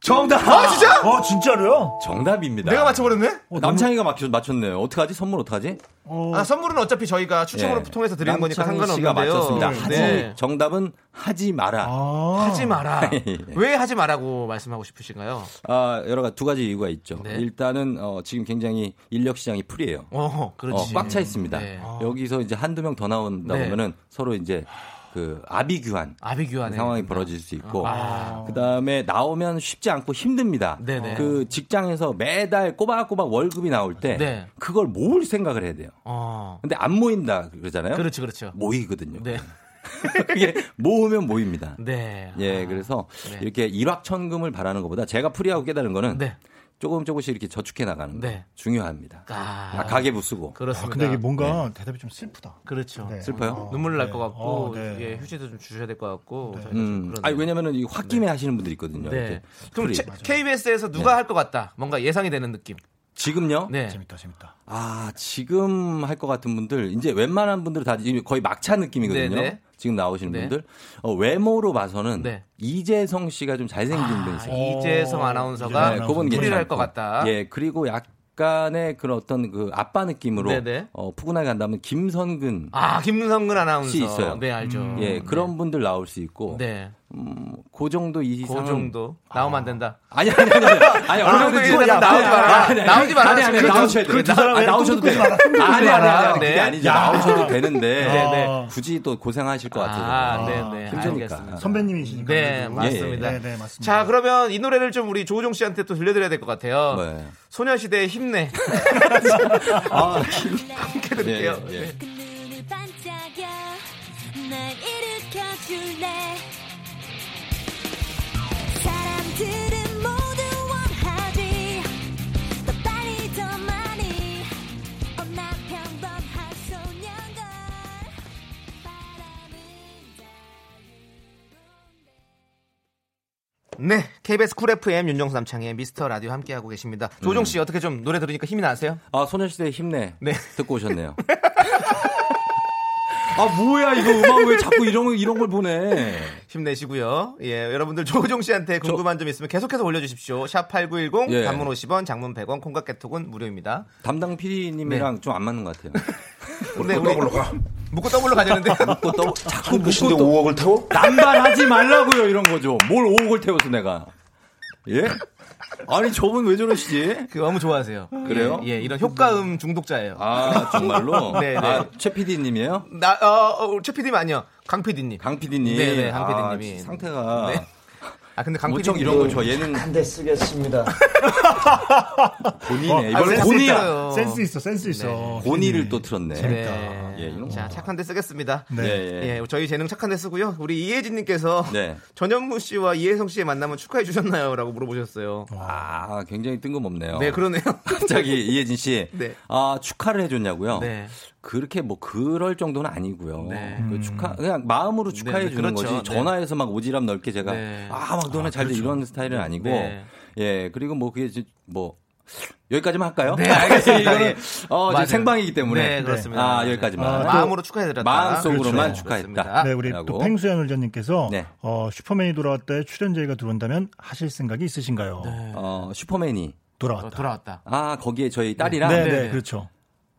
정답. 아, 진짜? 어 진짜로요? 정답입니다. 내가 맞춰버렸네? 어, 남창이가 맞췄, 맞췄네요. 어떡하지? 선물 어떡하지? 어, 아, 선물은 어차피 저희가 추첨으로 예. 통해서 드리는 거니까 상관없는데요. 씨가 맞췄습니다. 네. 하지, 네. 정답은 하지 마라. 아. 하지 마라. 예. 왜 하지 마라고 말씀하고 싶으신가요? 아, 여러 가지 두 가지 이유가 있죠. 네. 일단은 어, 지금 굉장히 인력 시장이 풀이에요. 어, 그렇지. 꽉차 있습니다. 네. 여기서 이제 한두 명 더 나온다 네. 보면은 서로 이제 그 아비규환 아비규환 상황이 벌어질 수 있고 아. 그다음에 나오면 쉽지 않고 힘듭니다. 네네. 그 직장에서 매달 꼬박꼬박 월급이 나올 때 네. 그걸 모을 생각을 해야 돼요. 어. 근데 안 모인다 그러잖아요. 그렇죠, 그렇죠. 모이거든요. 네. 그게 모으면 모입니다. 네. 예, 아. 그래서 네. 이렇게 일확천금을 바라는 것보다 제가 풀이하고 깨달은 거는 네. 조금 조금씩 이렇게 저축해 나가는 거 네. 중요합니다. 아. 아, 가계부 쓰고. 그렇습니다. 아, 근데 이게 뭔가 대답이 좀 슬프다. 그렇죠. 네. 슬퍼요? 어, 눈물 날 네. 것 같고 어, 네. 예, 휴지도 좀 주셔야 될 것 같고 좀 음. 아니 왜냐면은 이 홧김에 하시는 분들 있거든요. 네. 이렇게 그럼 KBS에서 누가 할 것 같다. 뭔가 예상이 되는 느낌. 지금요? 네. 재밌다, 재밌다. 아, 지금 할 것 같은 분들, 이제 웬만한 분들은 다 지금 거의 막차 느낌이거든요. 네, 네. 지금 나오시는 네. 분들. 어, 외모로 봐서는 네. 이재성 씨가 좀 잘생긴 분이 있어요. 아, 이재성 어, 아나운서가 이재성 그분. 할것 같다. 예, 그리고 약간의 그런 어떤 그 아빠 느낌으로 네네. 어, 푸근하게 간다면 김선근 아, 김성근 아나운서. 씨 있어요. 네, 알죠. 예, 그런 분들 나올 수 있고 네. 음, 그 정도 이상. 그 정도 나오면 안 된다. 아니 아니 아니 아니. 아니 그 얼마 정도 이상 나오지 마라. 나오지 마라. 아니 아니 그 나오셔야 돼. 그두 사람 아, 나오셔도 돼. 아니 아니 아니 아니 네. 그게 아니죠. 야. 나오셔도 되는데 네, 네. 굳이 또 고생하실 것 같아서. 아, 네, 네. 힘드니까. 선배님이시니까. 네. 맞습니다. 네, 네, 맞습니다. 자, 그러면 이 노래를 좀 우리 조우종 씨한테 또 들려드려야 될 것 같아요. 네. 소녀시대의 힘내. 아, 함께 들을게요. 예, 예. 네. 날 네, KBS 쿨 FM 윤정수 남창의 미스터 라디오 함께하고 계십니다. 조우종 씨 어떻게 좀 노래 들으니까 힘이 나세요? 아 소녀시대 힘내. 네. 듣고 오셨네요. 아 뭐야 이거 음악 왜 자꾸 이런 거- 이런 걸 보내? 힘내시고요. 예, 여러분들 조우종 씨한테 궁금한 점 있으면 계속해서 올려주십시오. 샵 #8910 예. 단문 50원, 장문 100원, 콩과 카톡은 무료입니다. 담당 PD님이랑 좀 안 맞는 것 같아요. 근데 우리 묻고 더블로 가자는데 묻고 더 자꾸 묻고 5억을 태워? 남발하지 말라고요 이런 거죠. 뭘 5억을 태워서 내가. 예? 아니 저분 왜 저러시지? 그 너무 좋아하세요. 그래요? 예, 예, 이런 효과음 중독자예요. 아 정말로? 네, 네. 아, 최 PD님이에요? 나, 어, 어, 최 PD님 아니요. 강 PD님. 강 PD님. 네, 네, 강 PD님이. 아, 상태가. 네. 아, 근데 강 무척 PD님. 이런 거 저 예능 한 대 쓰겠습니다. 본인의 아, 이번에 본이야. 있어요. 센스 있어, 센스 있어. 본의를 또 틀었네. 네. 예, 이 런 자, 거. 착한 데 쓰겠습니다. 네. 예. 예, 저희 재능 착한 데 쓰고요. 우리 이혜진 님께서 네. 전현무 씨와 이혜성 씨의 만남은 축하해 주셨나요? 라고 물어보셨어요. 아, 굉장히 뜬금없네요. 네, 그러네요. 갑자기 이혜진 씨, 네. 아 축하를 해 줬냐고요? 네. 그렇게 뭐 그럴 정도는 아니고요. 네. 그 축하 그냥 마음으로 축하해 네, 주는 그렇죠. 거지 네. 전화해서 막 오지랖 넓게 제가 네. 아막 너네 잘돼 이런 스타일은 아니고 네. 예 그리고 뭐 그게 이제 뭐 여기까지만 할까요? 네, 알겠습니다. 이거는 예. 어. 지금 생방이기 때문에 네, 그렇습니다. 아 여기까지만 아, 또 마음으로 축하해드렸다. 마음속으로만 그렇죠. 축하했다. 그렇습니다. 네, 우리 라고. 또 팽수연 울전님께서 네. 어, 슈퍼맨이 돌아왔다에 출연자가 들어온다면 하실 생각이 있으신가요? 어, 슈퍼맨이 돌아왔다. 어, 돌아왔다. 아 거기에 저희 딸이랑 네, 네, 네, 네. 그렇죠.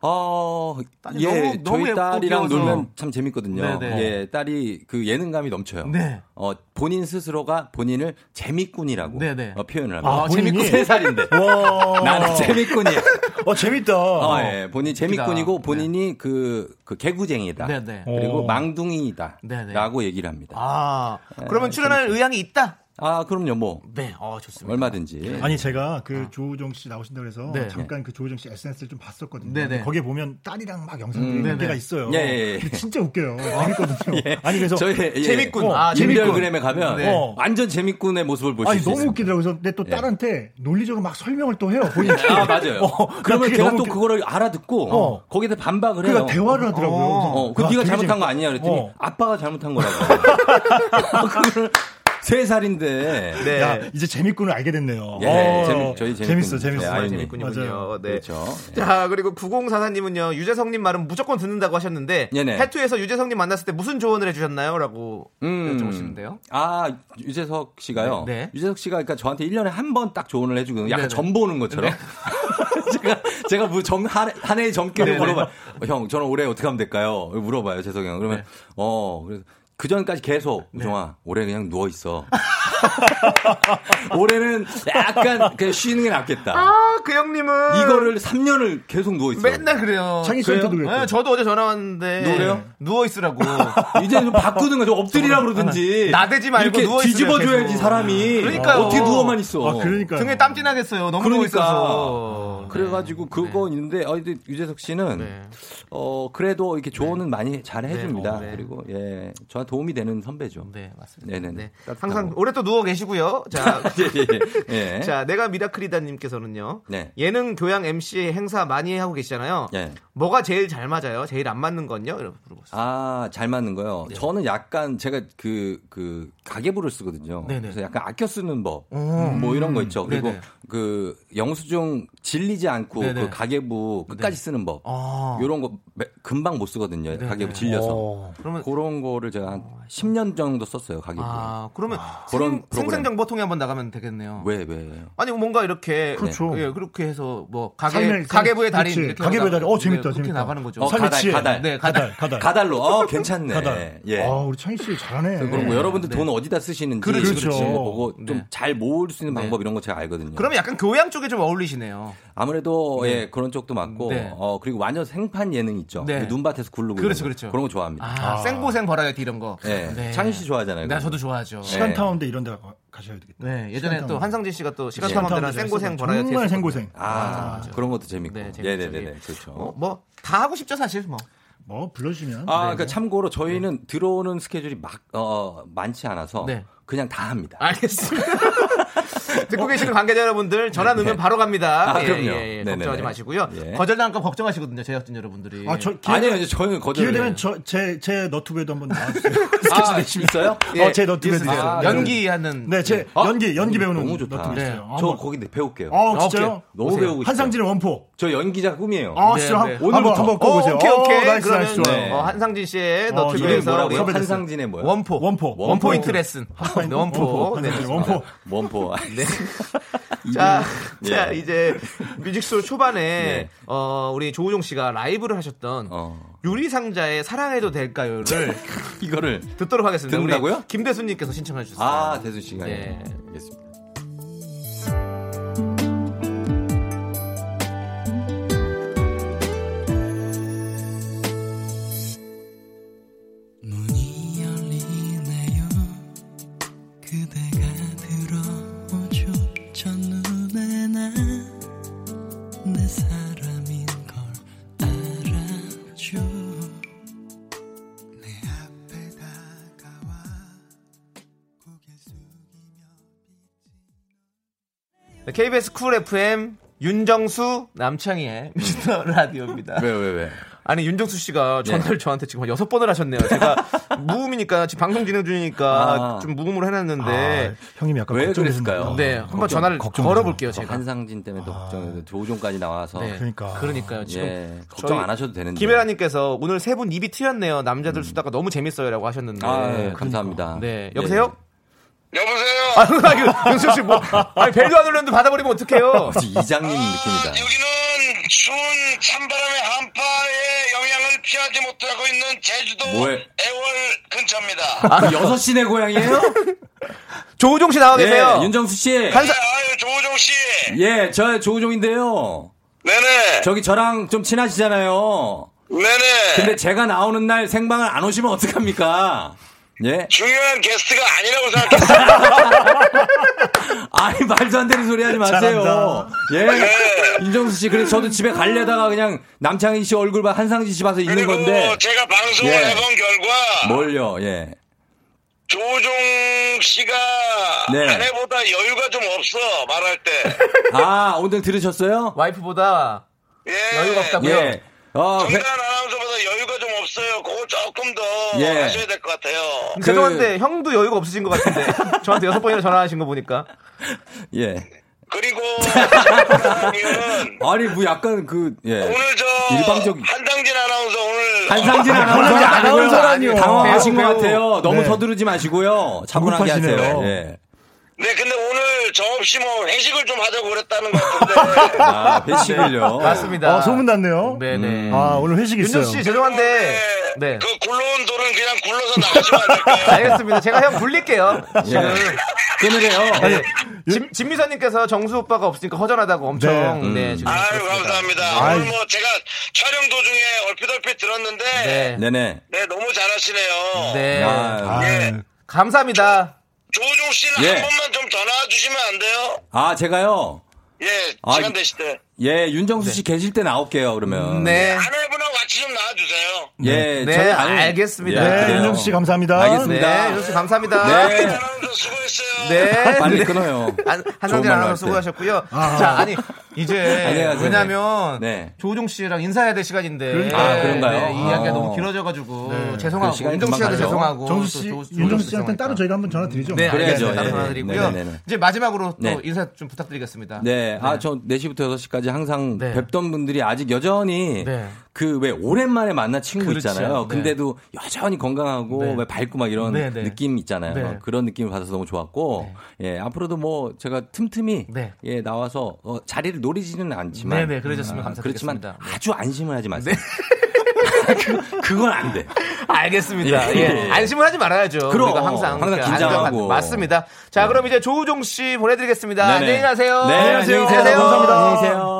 어, 예, 너무- 너무 저희 딸이랑. 놀면 참 재밌거든요. 네네. 예, 딸이 그 예능감이 넘쳐요. 네. 어, 본인 스스로가 본인을 재미꾼이라고 네네. 어, 표현을 합니다. 아? 재미꾼 세 살인데. 와. 나는 재미꾼이야. 어, 재밌다. 어, 예, 본인 재미꾼이고. 본인이 그, 그 개구쟁이다. 네네. 그리고 오. 망둥이다. 네네. 라고 얘기를 합니다. 아, 그러면 출연할 의향이 있다? 아, 그럼요, 뭐. 네, 어, 좋습니다. 얼마든지. 아니 제가 그 조우정 씨 나오신다 그래서 네. 잠깐 그 조우정 씨 SNS를 좀 봤었거든요. 네, 네. 거기에 보면 딸이랑 막 영상들이 음. 몇 네, 개가 네. 있어요. 예, 예, 예. 진짜 웃겨요. 재밌거든요. 예. 아니 그래서 저희 예, 재밌군. 어, 아, 재밌군. 인별그램에 가면 네. 어. 완전 재미꾼의 모습을 보실 아니 수 너무. 웃기더라고요. 그래서 근데 또 예. 딸한테 논리적으로 막 설명을 또 해요. 본인이. 아, 맞아요. 어, 그러면 걔가 또 웃겨. 그거를 알아듣고 어. 거기에 대해 반박을 해요. 그러니까 대화를 하더라고요. 어, 그 와, 네가 되게 잘못한 거 아니냐 그랬더니 어. 아빠가 잘못한 거라고. 세 살인데. 네. 야 이제 재밌군을 알게 됐네요. 예, 어, 재밌- 저희. 재밌어, 재밌어. 네. 재밌군요. 네. 그렇죠. 자, 그리고 9044님은요, 유재석님 말은 무조건 듣는다고 하셨는데, 네네. 해투에서 유재석님 만났을 때 무슨 조언을 해주셨나요? 라고 음. 여쭤보시는데요. 아, 유재석 씨가요? 네, 네. 유재석 씨가 그러니까 저한테 1년에 한 번 딱 조언을 해주거든요. 약간 네네. 점 보는 것처럼. 제가, 제가 뭐 점, 한, 한 해의 점괘를. 물어봐요. 어, 형, 저는 올해 어떻게 하면 될까요? 물어봐요, 재석이 형. 그러면, 네. 어, 그래서 그 전까지 계속, 우정아, 올해 그냥 누워 있어. 올해는 약간 그냥 쉬는 게 낫겠다. 아, 그 형님은. 이거를 3년을 계속 누워 있어. 맨날 그래요. 창희 씨한테도 그래요? 그랬죠. 네, 저도 어제 전화 왔는데. 누구래요? 누워 있으라고. 이제 좀 바꾸든가 좀 엎드리라 그러든지. 나대지 말고 이렇게 누워있으면 뒤집어 줘야지 계속. 사람이. 그러니까요. 어떻게 누워만 있어. 아, 그러니까. 등에 땀 띠 나겠어요. 너무 그러니까. 누워 있어서. 그래가지고 그거 네. 있는데 어, 근데 유재석 씨는 네. 어 그래도 이렇게 조언은 많이 잘 해줍니다. 네. 네. 그리고 예 저한 도움이 되는 선배죠. 네, 맞습니다. 네네네. 네. 따뜻하고. 항상 오래 또 누워 계시고요. 자, 예, 예, 예. 자, 내가 미라클이다님께서는요. 네. 예능 교양 MC 행사 많이 하고 계시잖아요. 예. 뭐가 제일 잘 맞아요? 제일 안 맞는 건요? 이렇게 물어보세요. 아, 잘 맞는 거요. 저는 약간 제가 그, 그, 가계부를 쓰거든요. 네네. 그래서 약간 아껴 쓰는 법. 음. 뭐 이런 거 있죠. 그리고 네네. 그 영수증 틀리지 않고 네네. 그 가계부 끝까지 쓰는 법. 아. 요런 거 매- 금방 못 쓰거든요. 네네. 가계부 질려서. 어. 그러면- 그런 거를 제가 한 10년 정도 썼어요, 가계부. 아, 그러면 그런 생, 프로그램. 생생 정보통에 한번 나가면 되겠네요. 왜, 왜? 아니 뭔가 이렇게 그렇죠. 예, 그렇게 해서 뭐 삶의- 가계부의 달인 가계부의 달인. 어, 재밌다, 네, 그렇게 재밌다. 나가는 거죠. 어, 삶의 가달. 가달. 네, 가달, 가달. 가달로. 어, 괜찮네. 가달. 예. 아, 우리 창희 씨 잘하네. 그런 거 여러분들 돈 어디다 쓰시는지 그렇죠. 그런 거 보고 네. 좀잘 모을 수 있는 네. 방법 이런 거 제가 알거든요. 그러면 약간 교양 쪽에 좀 어울리시네요. 아무래도 예 그런 쪽도 맞고 네. 어 그리고 완전 생판 예능 있죠. 네. 그 눈밭에서 굴르고 그렇죠. 그렇죠. 그런 거 좋아합니다. 아, 생고생 버라이어티 이런 거. 예. 창희 씨 좋아하잖아요. 네, 그거. 저도 좋아하죠. 시간 탐험대 이런 데 가- 가셔야 되겠다. 네, 예전에 또 시간탐험. 한상진 씨가 또 시간 네. 탐험대랑 생고생. 버라이어티 정말. 생고생. 아, 그런 것도 재밌고. 네, 재밌죠. 네네 네. 그렇죠. 어, 뭐다 하고 싶죠 사실 뭐. 뭐 불러주면. 아, 네. 그러니까 참고로 저희는 들어오는 스케줄이 막, 어, 많지 않아서 네. 그냥 다 합니다. 알겠습니다. 듣고 계시는 관계자 여러분들 전화 넣으면 바로 갑니다. 아, 예, 그럼요. 예, 예. 네네네. 걱정하지 마시고요. 예. 거절당할까 봐 걱정하시거든요, 제작진 여러분들이. 아, 저 기회, 아니요, 저희는 거절. 기회 되면 저, 제, 제 너튜브에도 한번 나와주세요. 아, 있어요? 어, 제 너튜브에도 있으세요. 있어요. 연기하는. 네, 제 어? 연기, 연기 배우는 너무 좋다. 너튜브 네. 있어요. 저 한번- 거기 배울게요. 어, 진짜요? 오케이. 너무 보세요. 배우고 싶어요. 한상진의 원포. 저 연기자 꿈이에요. 아, 네, 진짜 네. 한- 한번, 한번 어, 꺼보세요. 오케이, 오케이. 어, nice, 그러면 nice, 좋아요. 네. 어, 한상진 씨의 너튜브에서. 한상진의 뭐요? 원포. 원포. one point 레슨. 네, 원포. 원포. 네. 원포. 네. 자, 예. 자, 이제 뮤직솔 초반에 네. 어, 우리 조우종 씨가 라이브를 하셨던 어. 유리상자의 사랑해도 될까요를 이거를 듣도록 하겠습니다. 듣는다고요? 김대수님께서 신청해 주셨어요. 아, 대수 씨가. 예. 예. 알겠습니다. KBS 쿨 FM 윤정수 남창희의 미스터 라디오입니다. 왜, 왜, 왜? 아니 윤정수 씨가 네. 전화를 저한테 지금 한 여섯 번을 하셨네요. 제가 무음이니까 지금 방송 진행 중이니까 아. 좀 무음으로 해놨는데 아, 형님이 약간. 그랬을까요? 네 한번 걱정- 전화를 걱정되세요. 걸어볼게요 제가. 한상진 때문에 또 걱정해서 조우종까지 나와서. 네. 그러니까. 그러니까요 지금 예. 걱정 안 하셔도 되는데. 김혜라님께서 오늘 세 분 입이 트였네요. 남자들 수다가 너무 재밌어요라고 하셨는데. 아, 예, 감사합니다. 네 여보세요? 여보세요. 아, 윤수 씨 뭐? 아니 벨도 안 울렸는데 받아버리면 어떡해요? 이장님 느낌이다. 여기는 추운 찬바람의 한파의 영향을 피하지 못하고 있는 제주도 뭐해? 애월 근처입니다. 아, 여섯 시내 고향이에요? 조우종 씨 나와 계세요. 예, 윤정수 씨. 한사- 네, 아유 조우종 씨. 예, 저 조우종인데요. 네네. 저기 저랑 좀 친하시잖아요. 네네. 근데 제가 나오는 날 생방을 안 오시면 어떡합니까? 예? 중요한 게스트가 아니라고 생각했어요. 아니, 말도 안 되는 소리 하지 마세요. 잘한다. 예? 네. 윤정수 씨, 그래서 저도 집에 가려다가 그냥 남창희 씨 얼굴 봐, 한상진 씨 봐서 있는 그리고 건데. 제가 방송을 예. 해본 결과 뭘요, 예. 조우종 씨가 네. 아내보다 여유가 좀 없어 말할 때. 아, 오늘 들으셨어요? 와이프보다 예. 여유가 없다고요? 예. 어, 정단 회- 아나운서보다 여유가 좀 없어요. 그거 조금 더 예. 하셔야 될 것 같아요. 그- 죄송한데 형도 여유가 없으신 것 같은데 저한테 여섯 번이나 전화하신 거 보니까 예. 그리고 는 아니, 뭐 약간 그, 예. 오늘 저 일방적- 한상진 아나운서 오늘 한상진 한상진 아나운서 아나운서라니요. 당황하신 것 배우, 같아요. 너무 네. 서두르지 마시고요. 차분하게 조급하시네요. 하세요. 예. 네 근데 오늘 저 없이 뭐 회식을 좀 하자고 그랬다는 것 같은데 아, 배식을요. 맞습니다. 어, 소문 났네요. 네네. 아, 오늘 회식 있어요. 윤정 씨 죄송한데 네. 그 굴러온 돌은 그냥 굴러서 나가시면 안 될까요? 알겠습니다. 제가 형 굴릴게요. 지금 끊으래요. 네. 진, 진미선님께서 정수 오빠가 없으니까 허전하다고 엄청 네. 네, 지금 아유 그렇습니다. 감사합니다. 아이. 오늘 뭐 제가 촬영 도중에 얼핏 얼핏 들었는데 네, 네. 네 네. 너무 잘하시네요. 네. 아, 예. 감사합니다. 조우종 씨는 예. 한 번만 좀 전화 주시면 안 돼요? 아, 제가요. 예, 아, 시간 이- 되실 때. 예, 윤정수 씨 계실 때 나올게요, 그러면. 네. 아내분하고 같이 좀 나와주세요. 예, 네, 저는 아니- 알겠습니다. 예, 네. 윤정수 씨 감사합니다. 알겠습니다. 네, 윤정수 씨 감사합니다. 네. 네. 빨리 네. 끊어요. 한, 좋은 한상진 말로 아나운서 할 때. 수고하셨고요. 아. 자, 아니, 이제, 안녕하세요. 왜냐면, 네. 조우종 씨랑 인사해야 될 시간인데. 그러니까. 아, 그런가요? 네, 이 이야기가 아. 너무 길어져가지고, 네. 죄송하고, 그 시간이 윤정 씨한테 금방 가죠. 죄송하고. 정수 또 씨, 조- 조우종 윤정수 씨 씨한테 따로 죄송하니까. 저희가 한번 전화 드리죠. 네, 그래야죠. 알겠습니다. 따로 예. 전화드리고요. 네네네네. 이제 마지막으로 또 네. 인사 좀 부탁드리겠습니다. 네, 아, 저 4시부터 6시까지 항상 네. 뵙던 분들이 아직 여전히 네. 그왜 오랜만에 만난 친구 그렇죠. 있잖아요. 네. 근데도 여전히 건강하고 네. 왜 밝고 막 이런 네, 네. 느낌 있잖아요. 네. 그런 느낌을 받아서 너무 좋았고, 예, 앞으로도 뭐 제가 틈틈이 네. 예, 나와서 어, 자리를 노리지는 않지만. 네, 네, 그러셨으면 아, 감사드리겠습니다. 그렇지만 네. 아주 안심을 하지 마세요. 그, 그건 안 돼. 알겠습니다. 예. 예. 안심을 하지 말아야죠. 그럼. 우리가 항상, 항상 긴장하고. 맞습니다. 자, 그럼 이제 조우종 씨 보내드리겠습니다. 네네. 안녕히 가세요. 네, 안녕히 계세요. 감사합니다. 안녕히 계세요.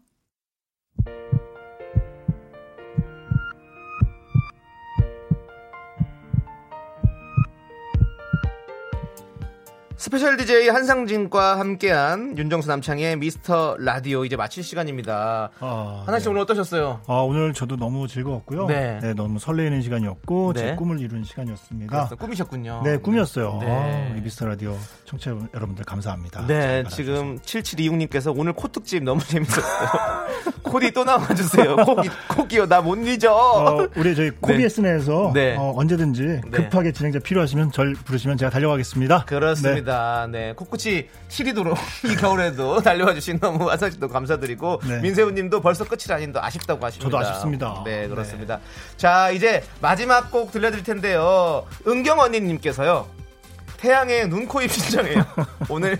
special DJ 한상진과 함께한 윤정수 남창의 미스터 라디오 이제 마칠 시간입니다. 아, 하나 씨 오늘 어떠셨어요? 아, 오늘 저도 너무 즐거웠고요. 네. 네. 너무 설레이는 시간이었고 네. 제 꿈을 이룬 시간이었습니다. 그래서 꿈이셨군요. 네, 꿈이었어요. 네. 아, KBS 라디오 청취자 여러분들 감사합니다. 네, 잘 지금 7726님께서 오늘 코 특집 너무 재밌었어요. 코디 또 나와주세요. 코기, 코기요, 나 못 잊어. 어, 우리 저희 KBS에서 네. 어, 언제든지 네. 급하게 진행자 필요하시면 절 부르시면 제가 달려가겠습니다. 그렇습니다. 네. 코끝이 시리도록 이 겨울에도 달려와 주신 너무 아사씨도 감사드리고 네. 민세훈님도 벌써 끝이 아닌데 아쉽다고 하십니다. 저도 아쉽습니다. 네, 그렇습니다. 자, 이제 마지막 곡 들려드릴 텐데요. 은경 언니님께서요. 태양의 눈, 코, 입 신청해요. 오늘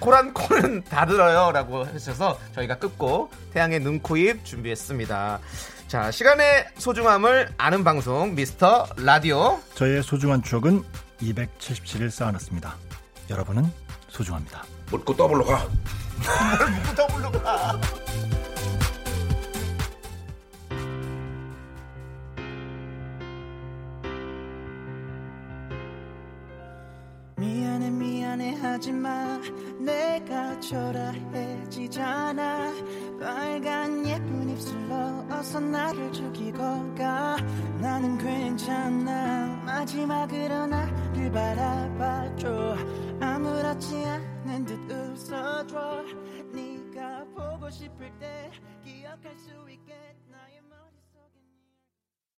코란 코는 다 들어요 라고 하셔서 저희가 끝고 태양의 눈, 코, 입 준비했습니다. 자, 시간의 소중함을 아는 방송 미스터 라디오. 저의 소중한 추억은 277일 쌓아놨습니다. 여러분은 소중합니다. 묻고 더블로 가. 묻고 더블로 가. 미안해 미안해 하지마. 내가 초라해지잖아. 빨간 예쁜 입술로 어서 나를 죽이고 가. 나는 괜찮아. 마지막으로 나를 바라봐줘. 아무렇지 않은 듯 웃어줘. 네가 보고 싶을 때 기억할 수 마음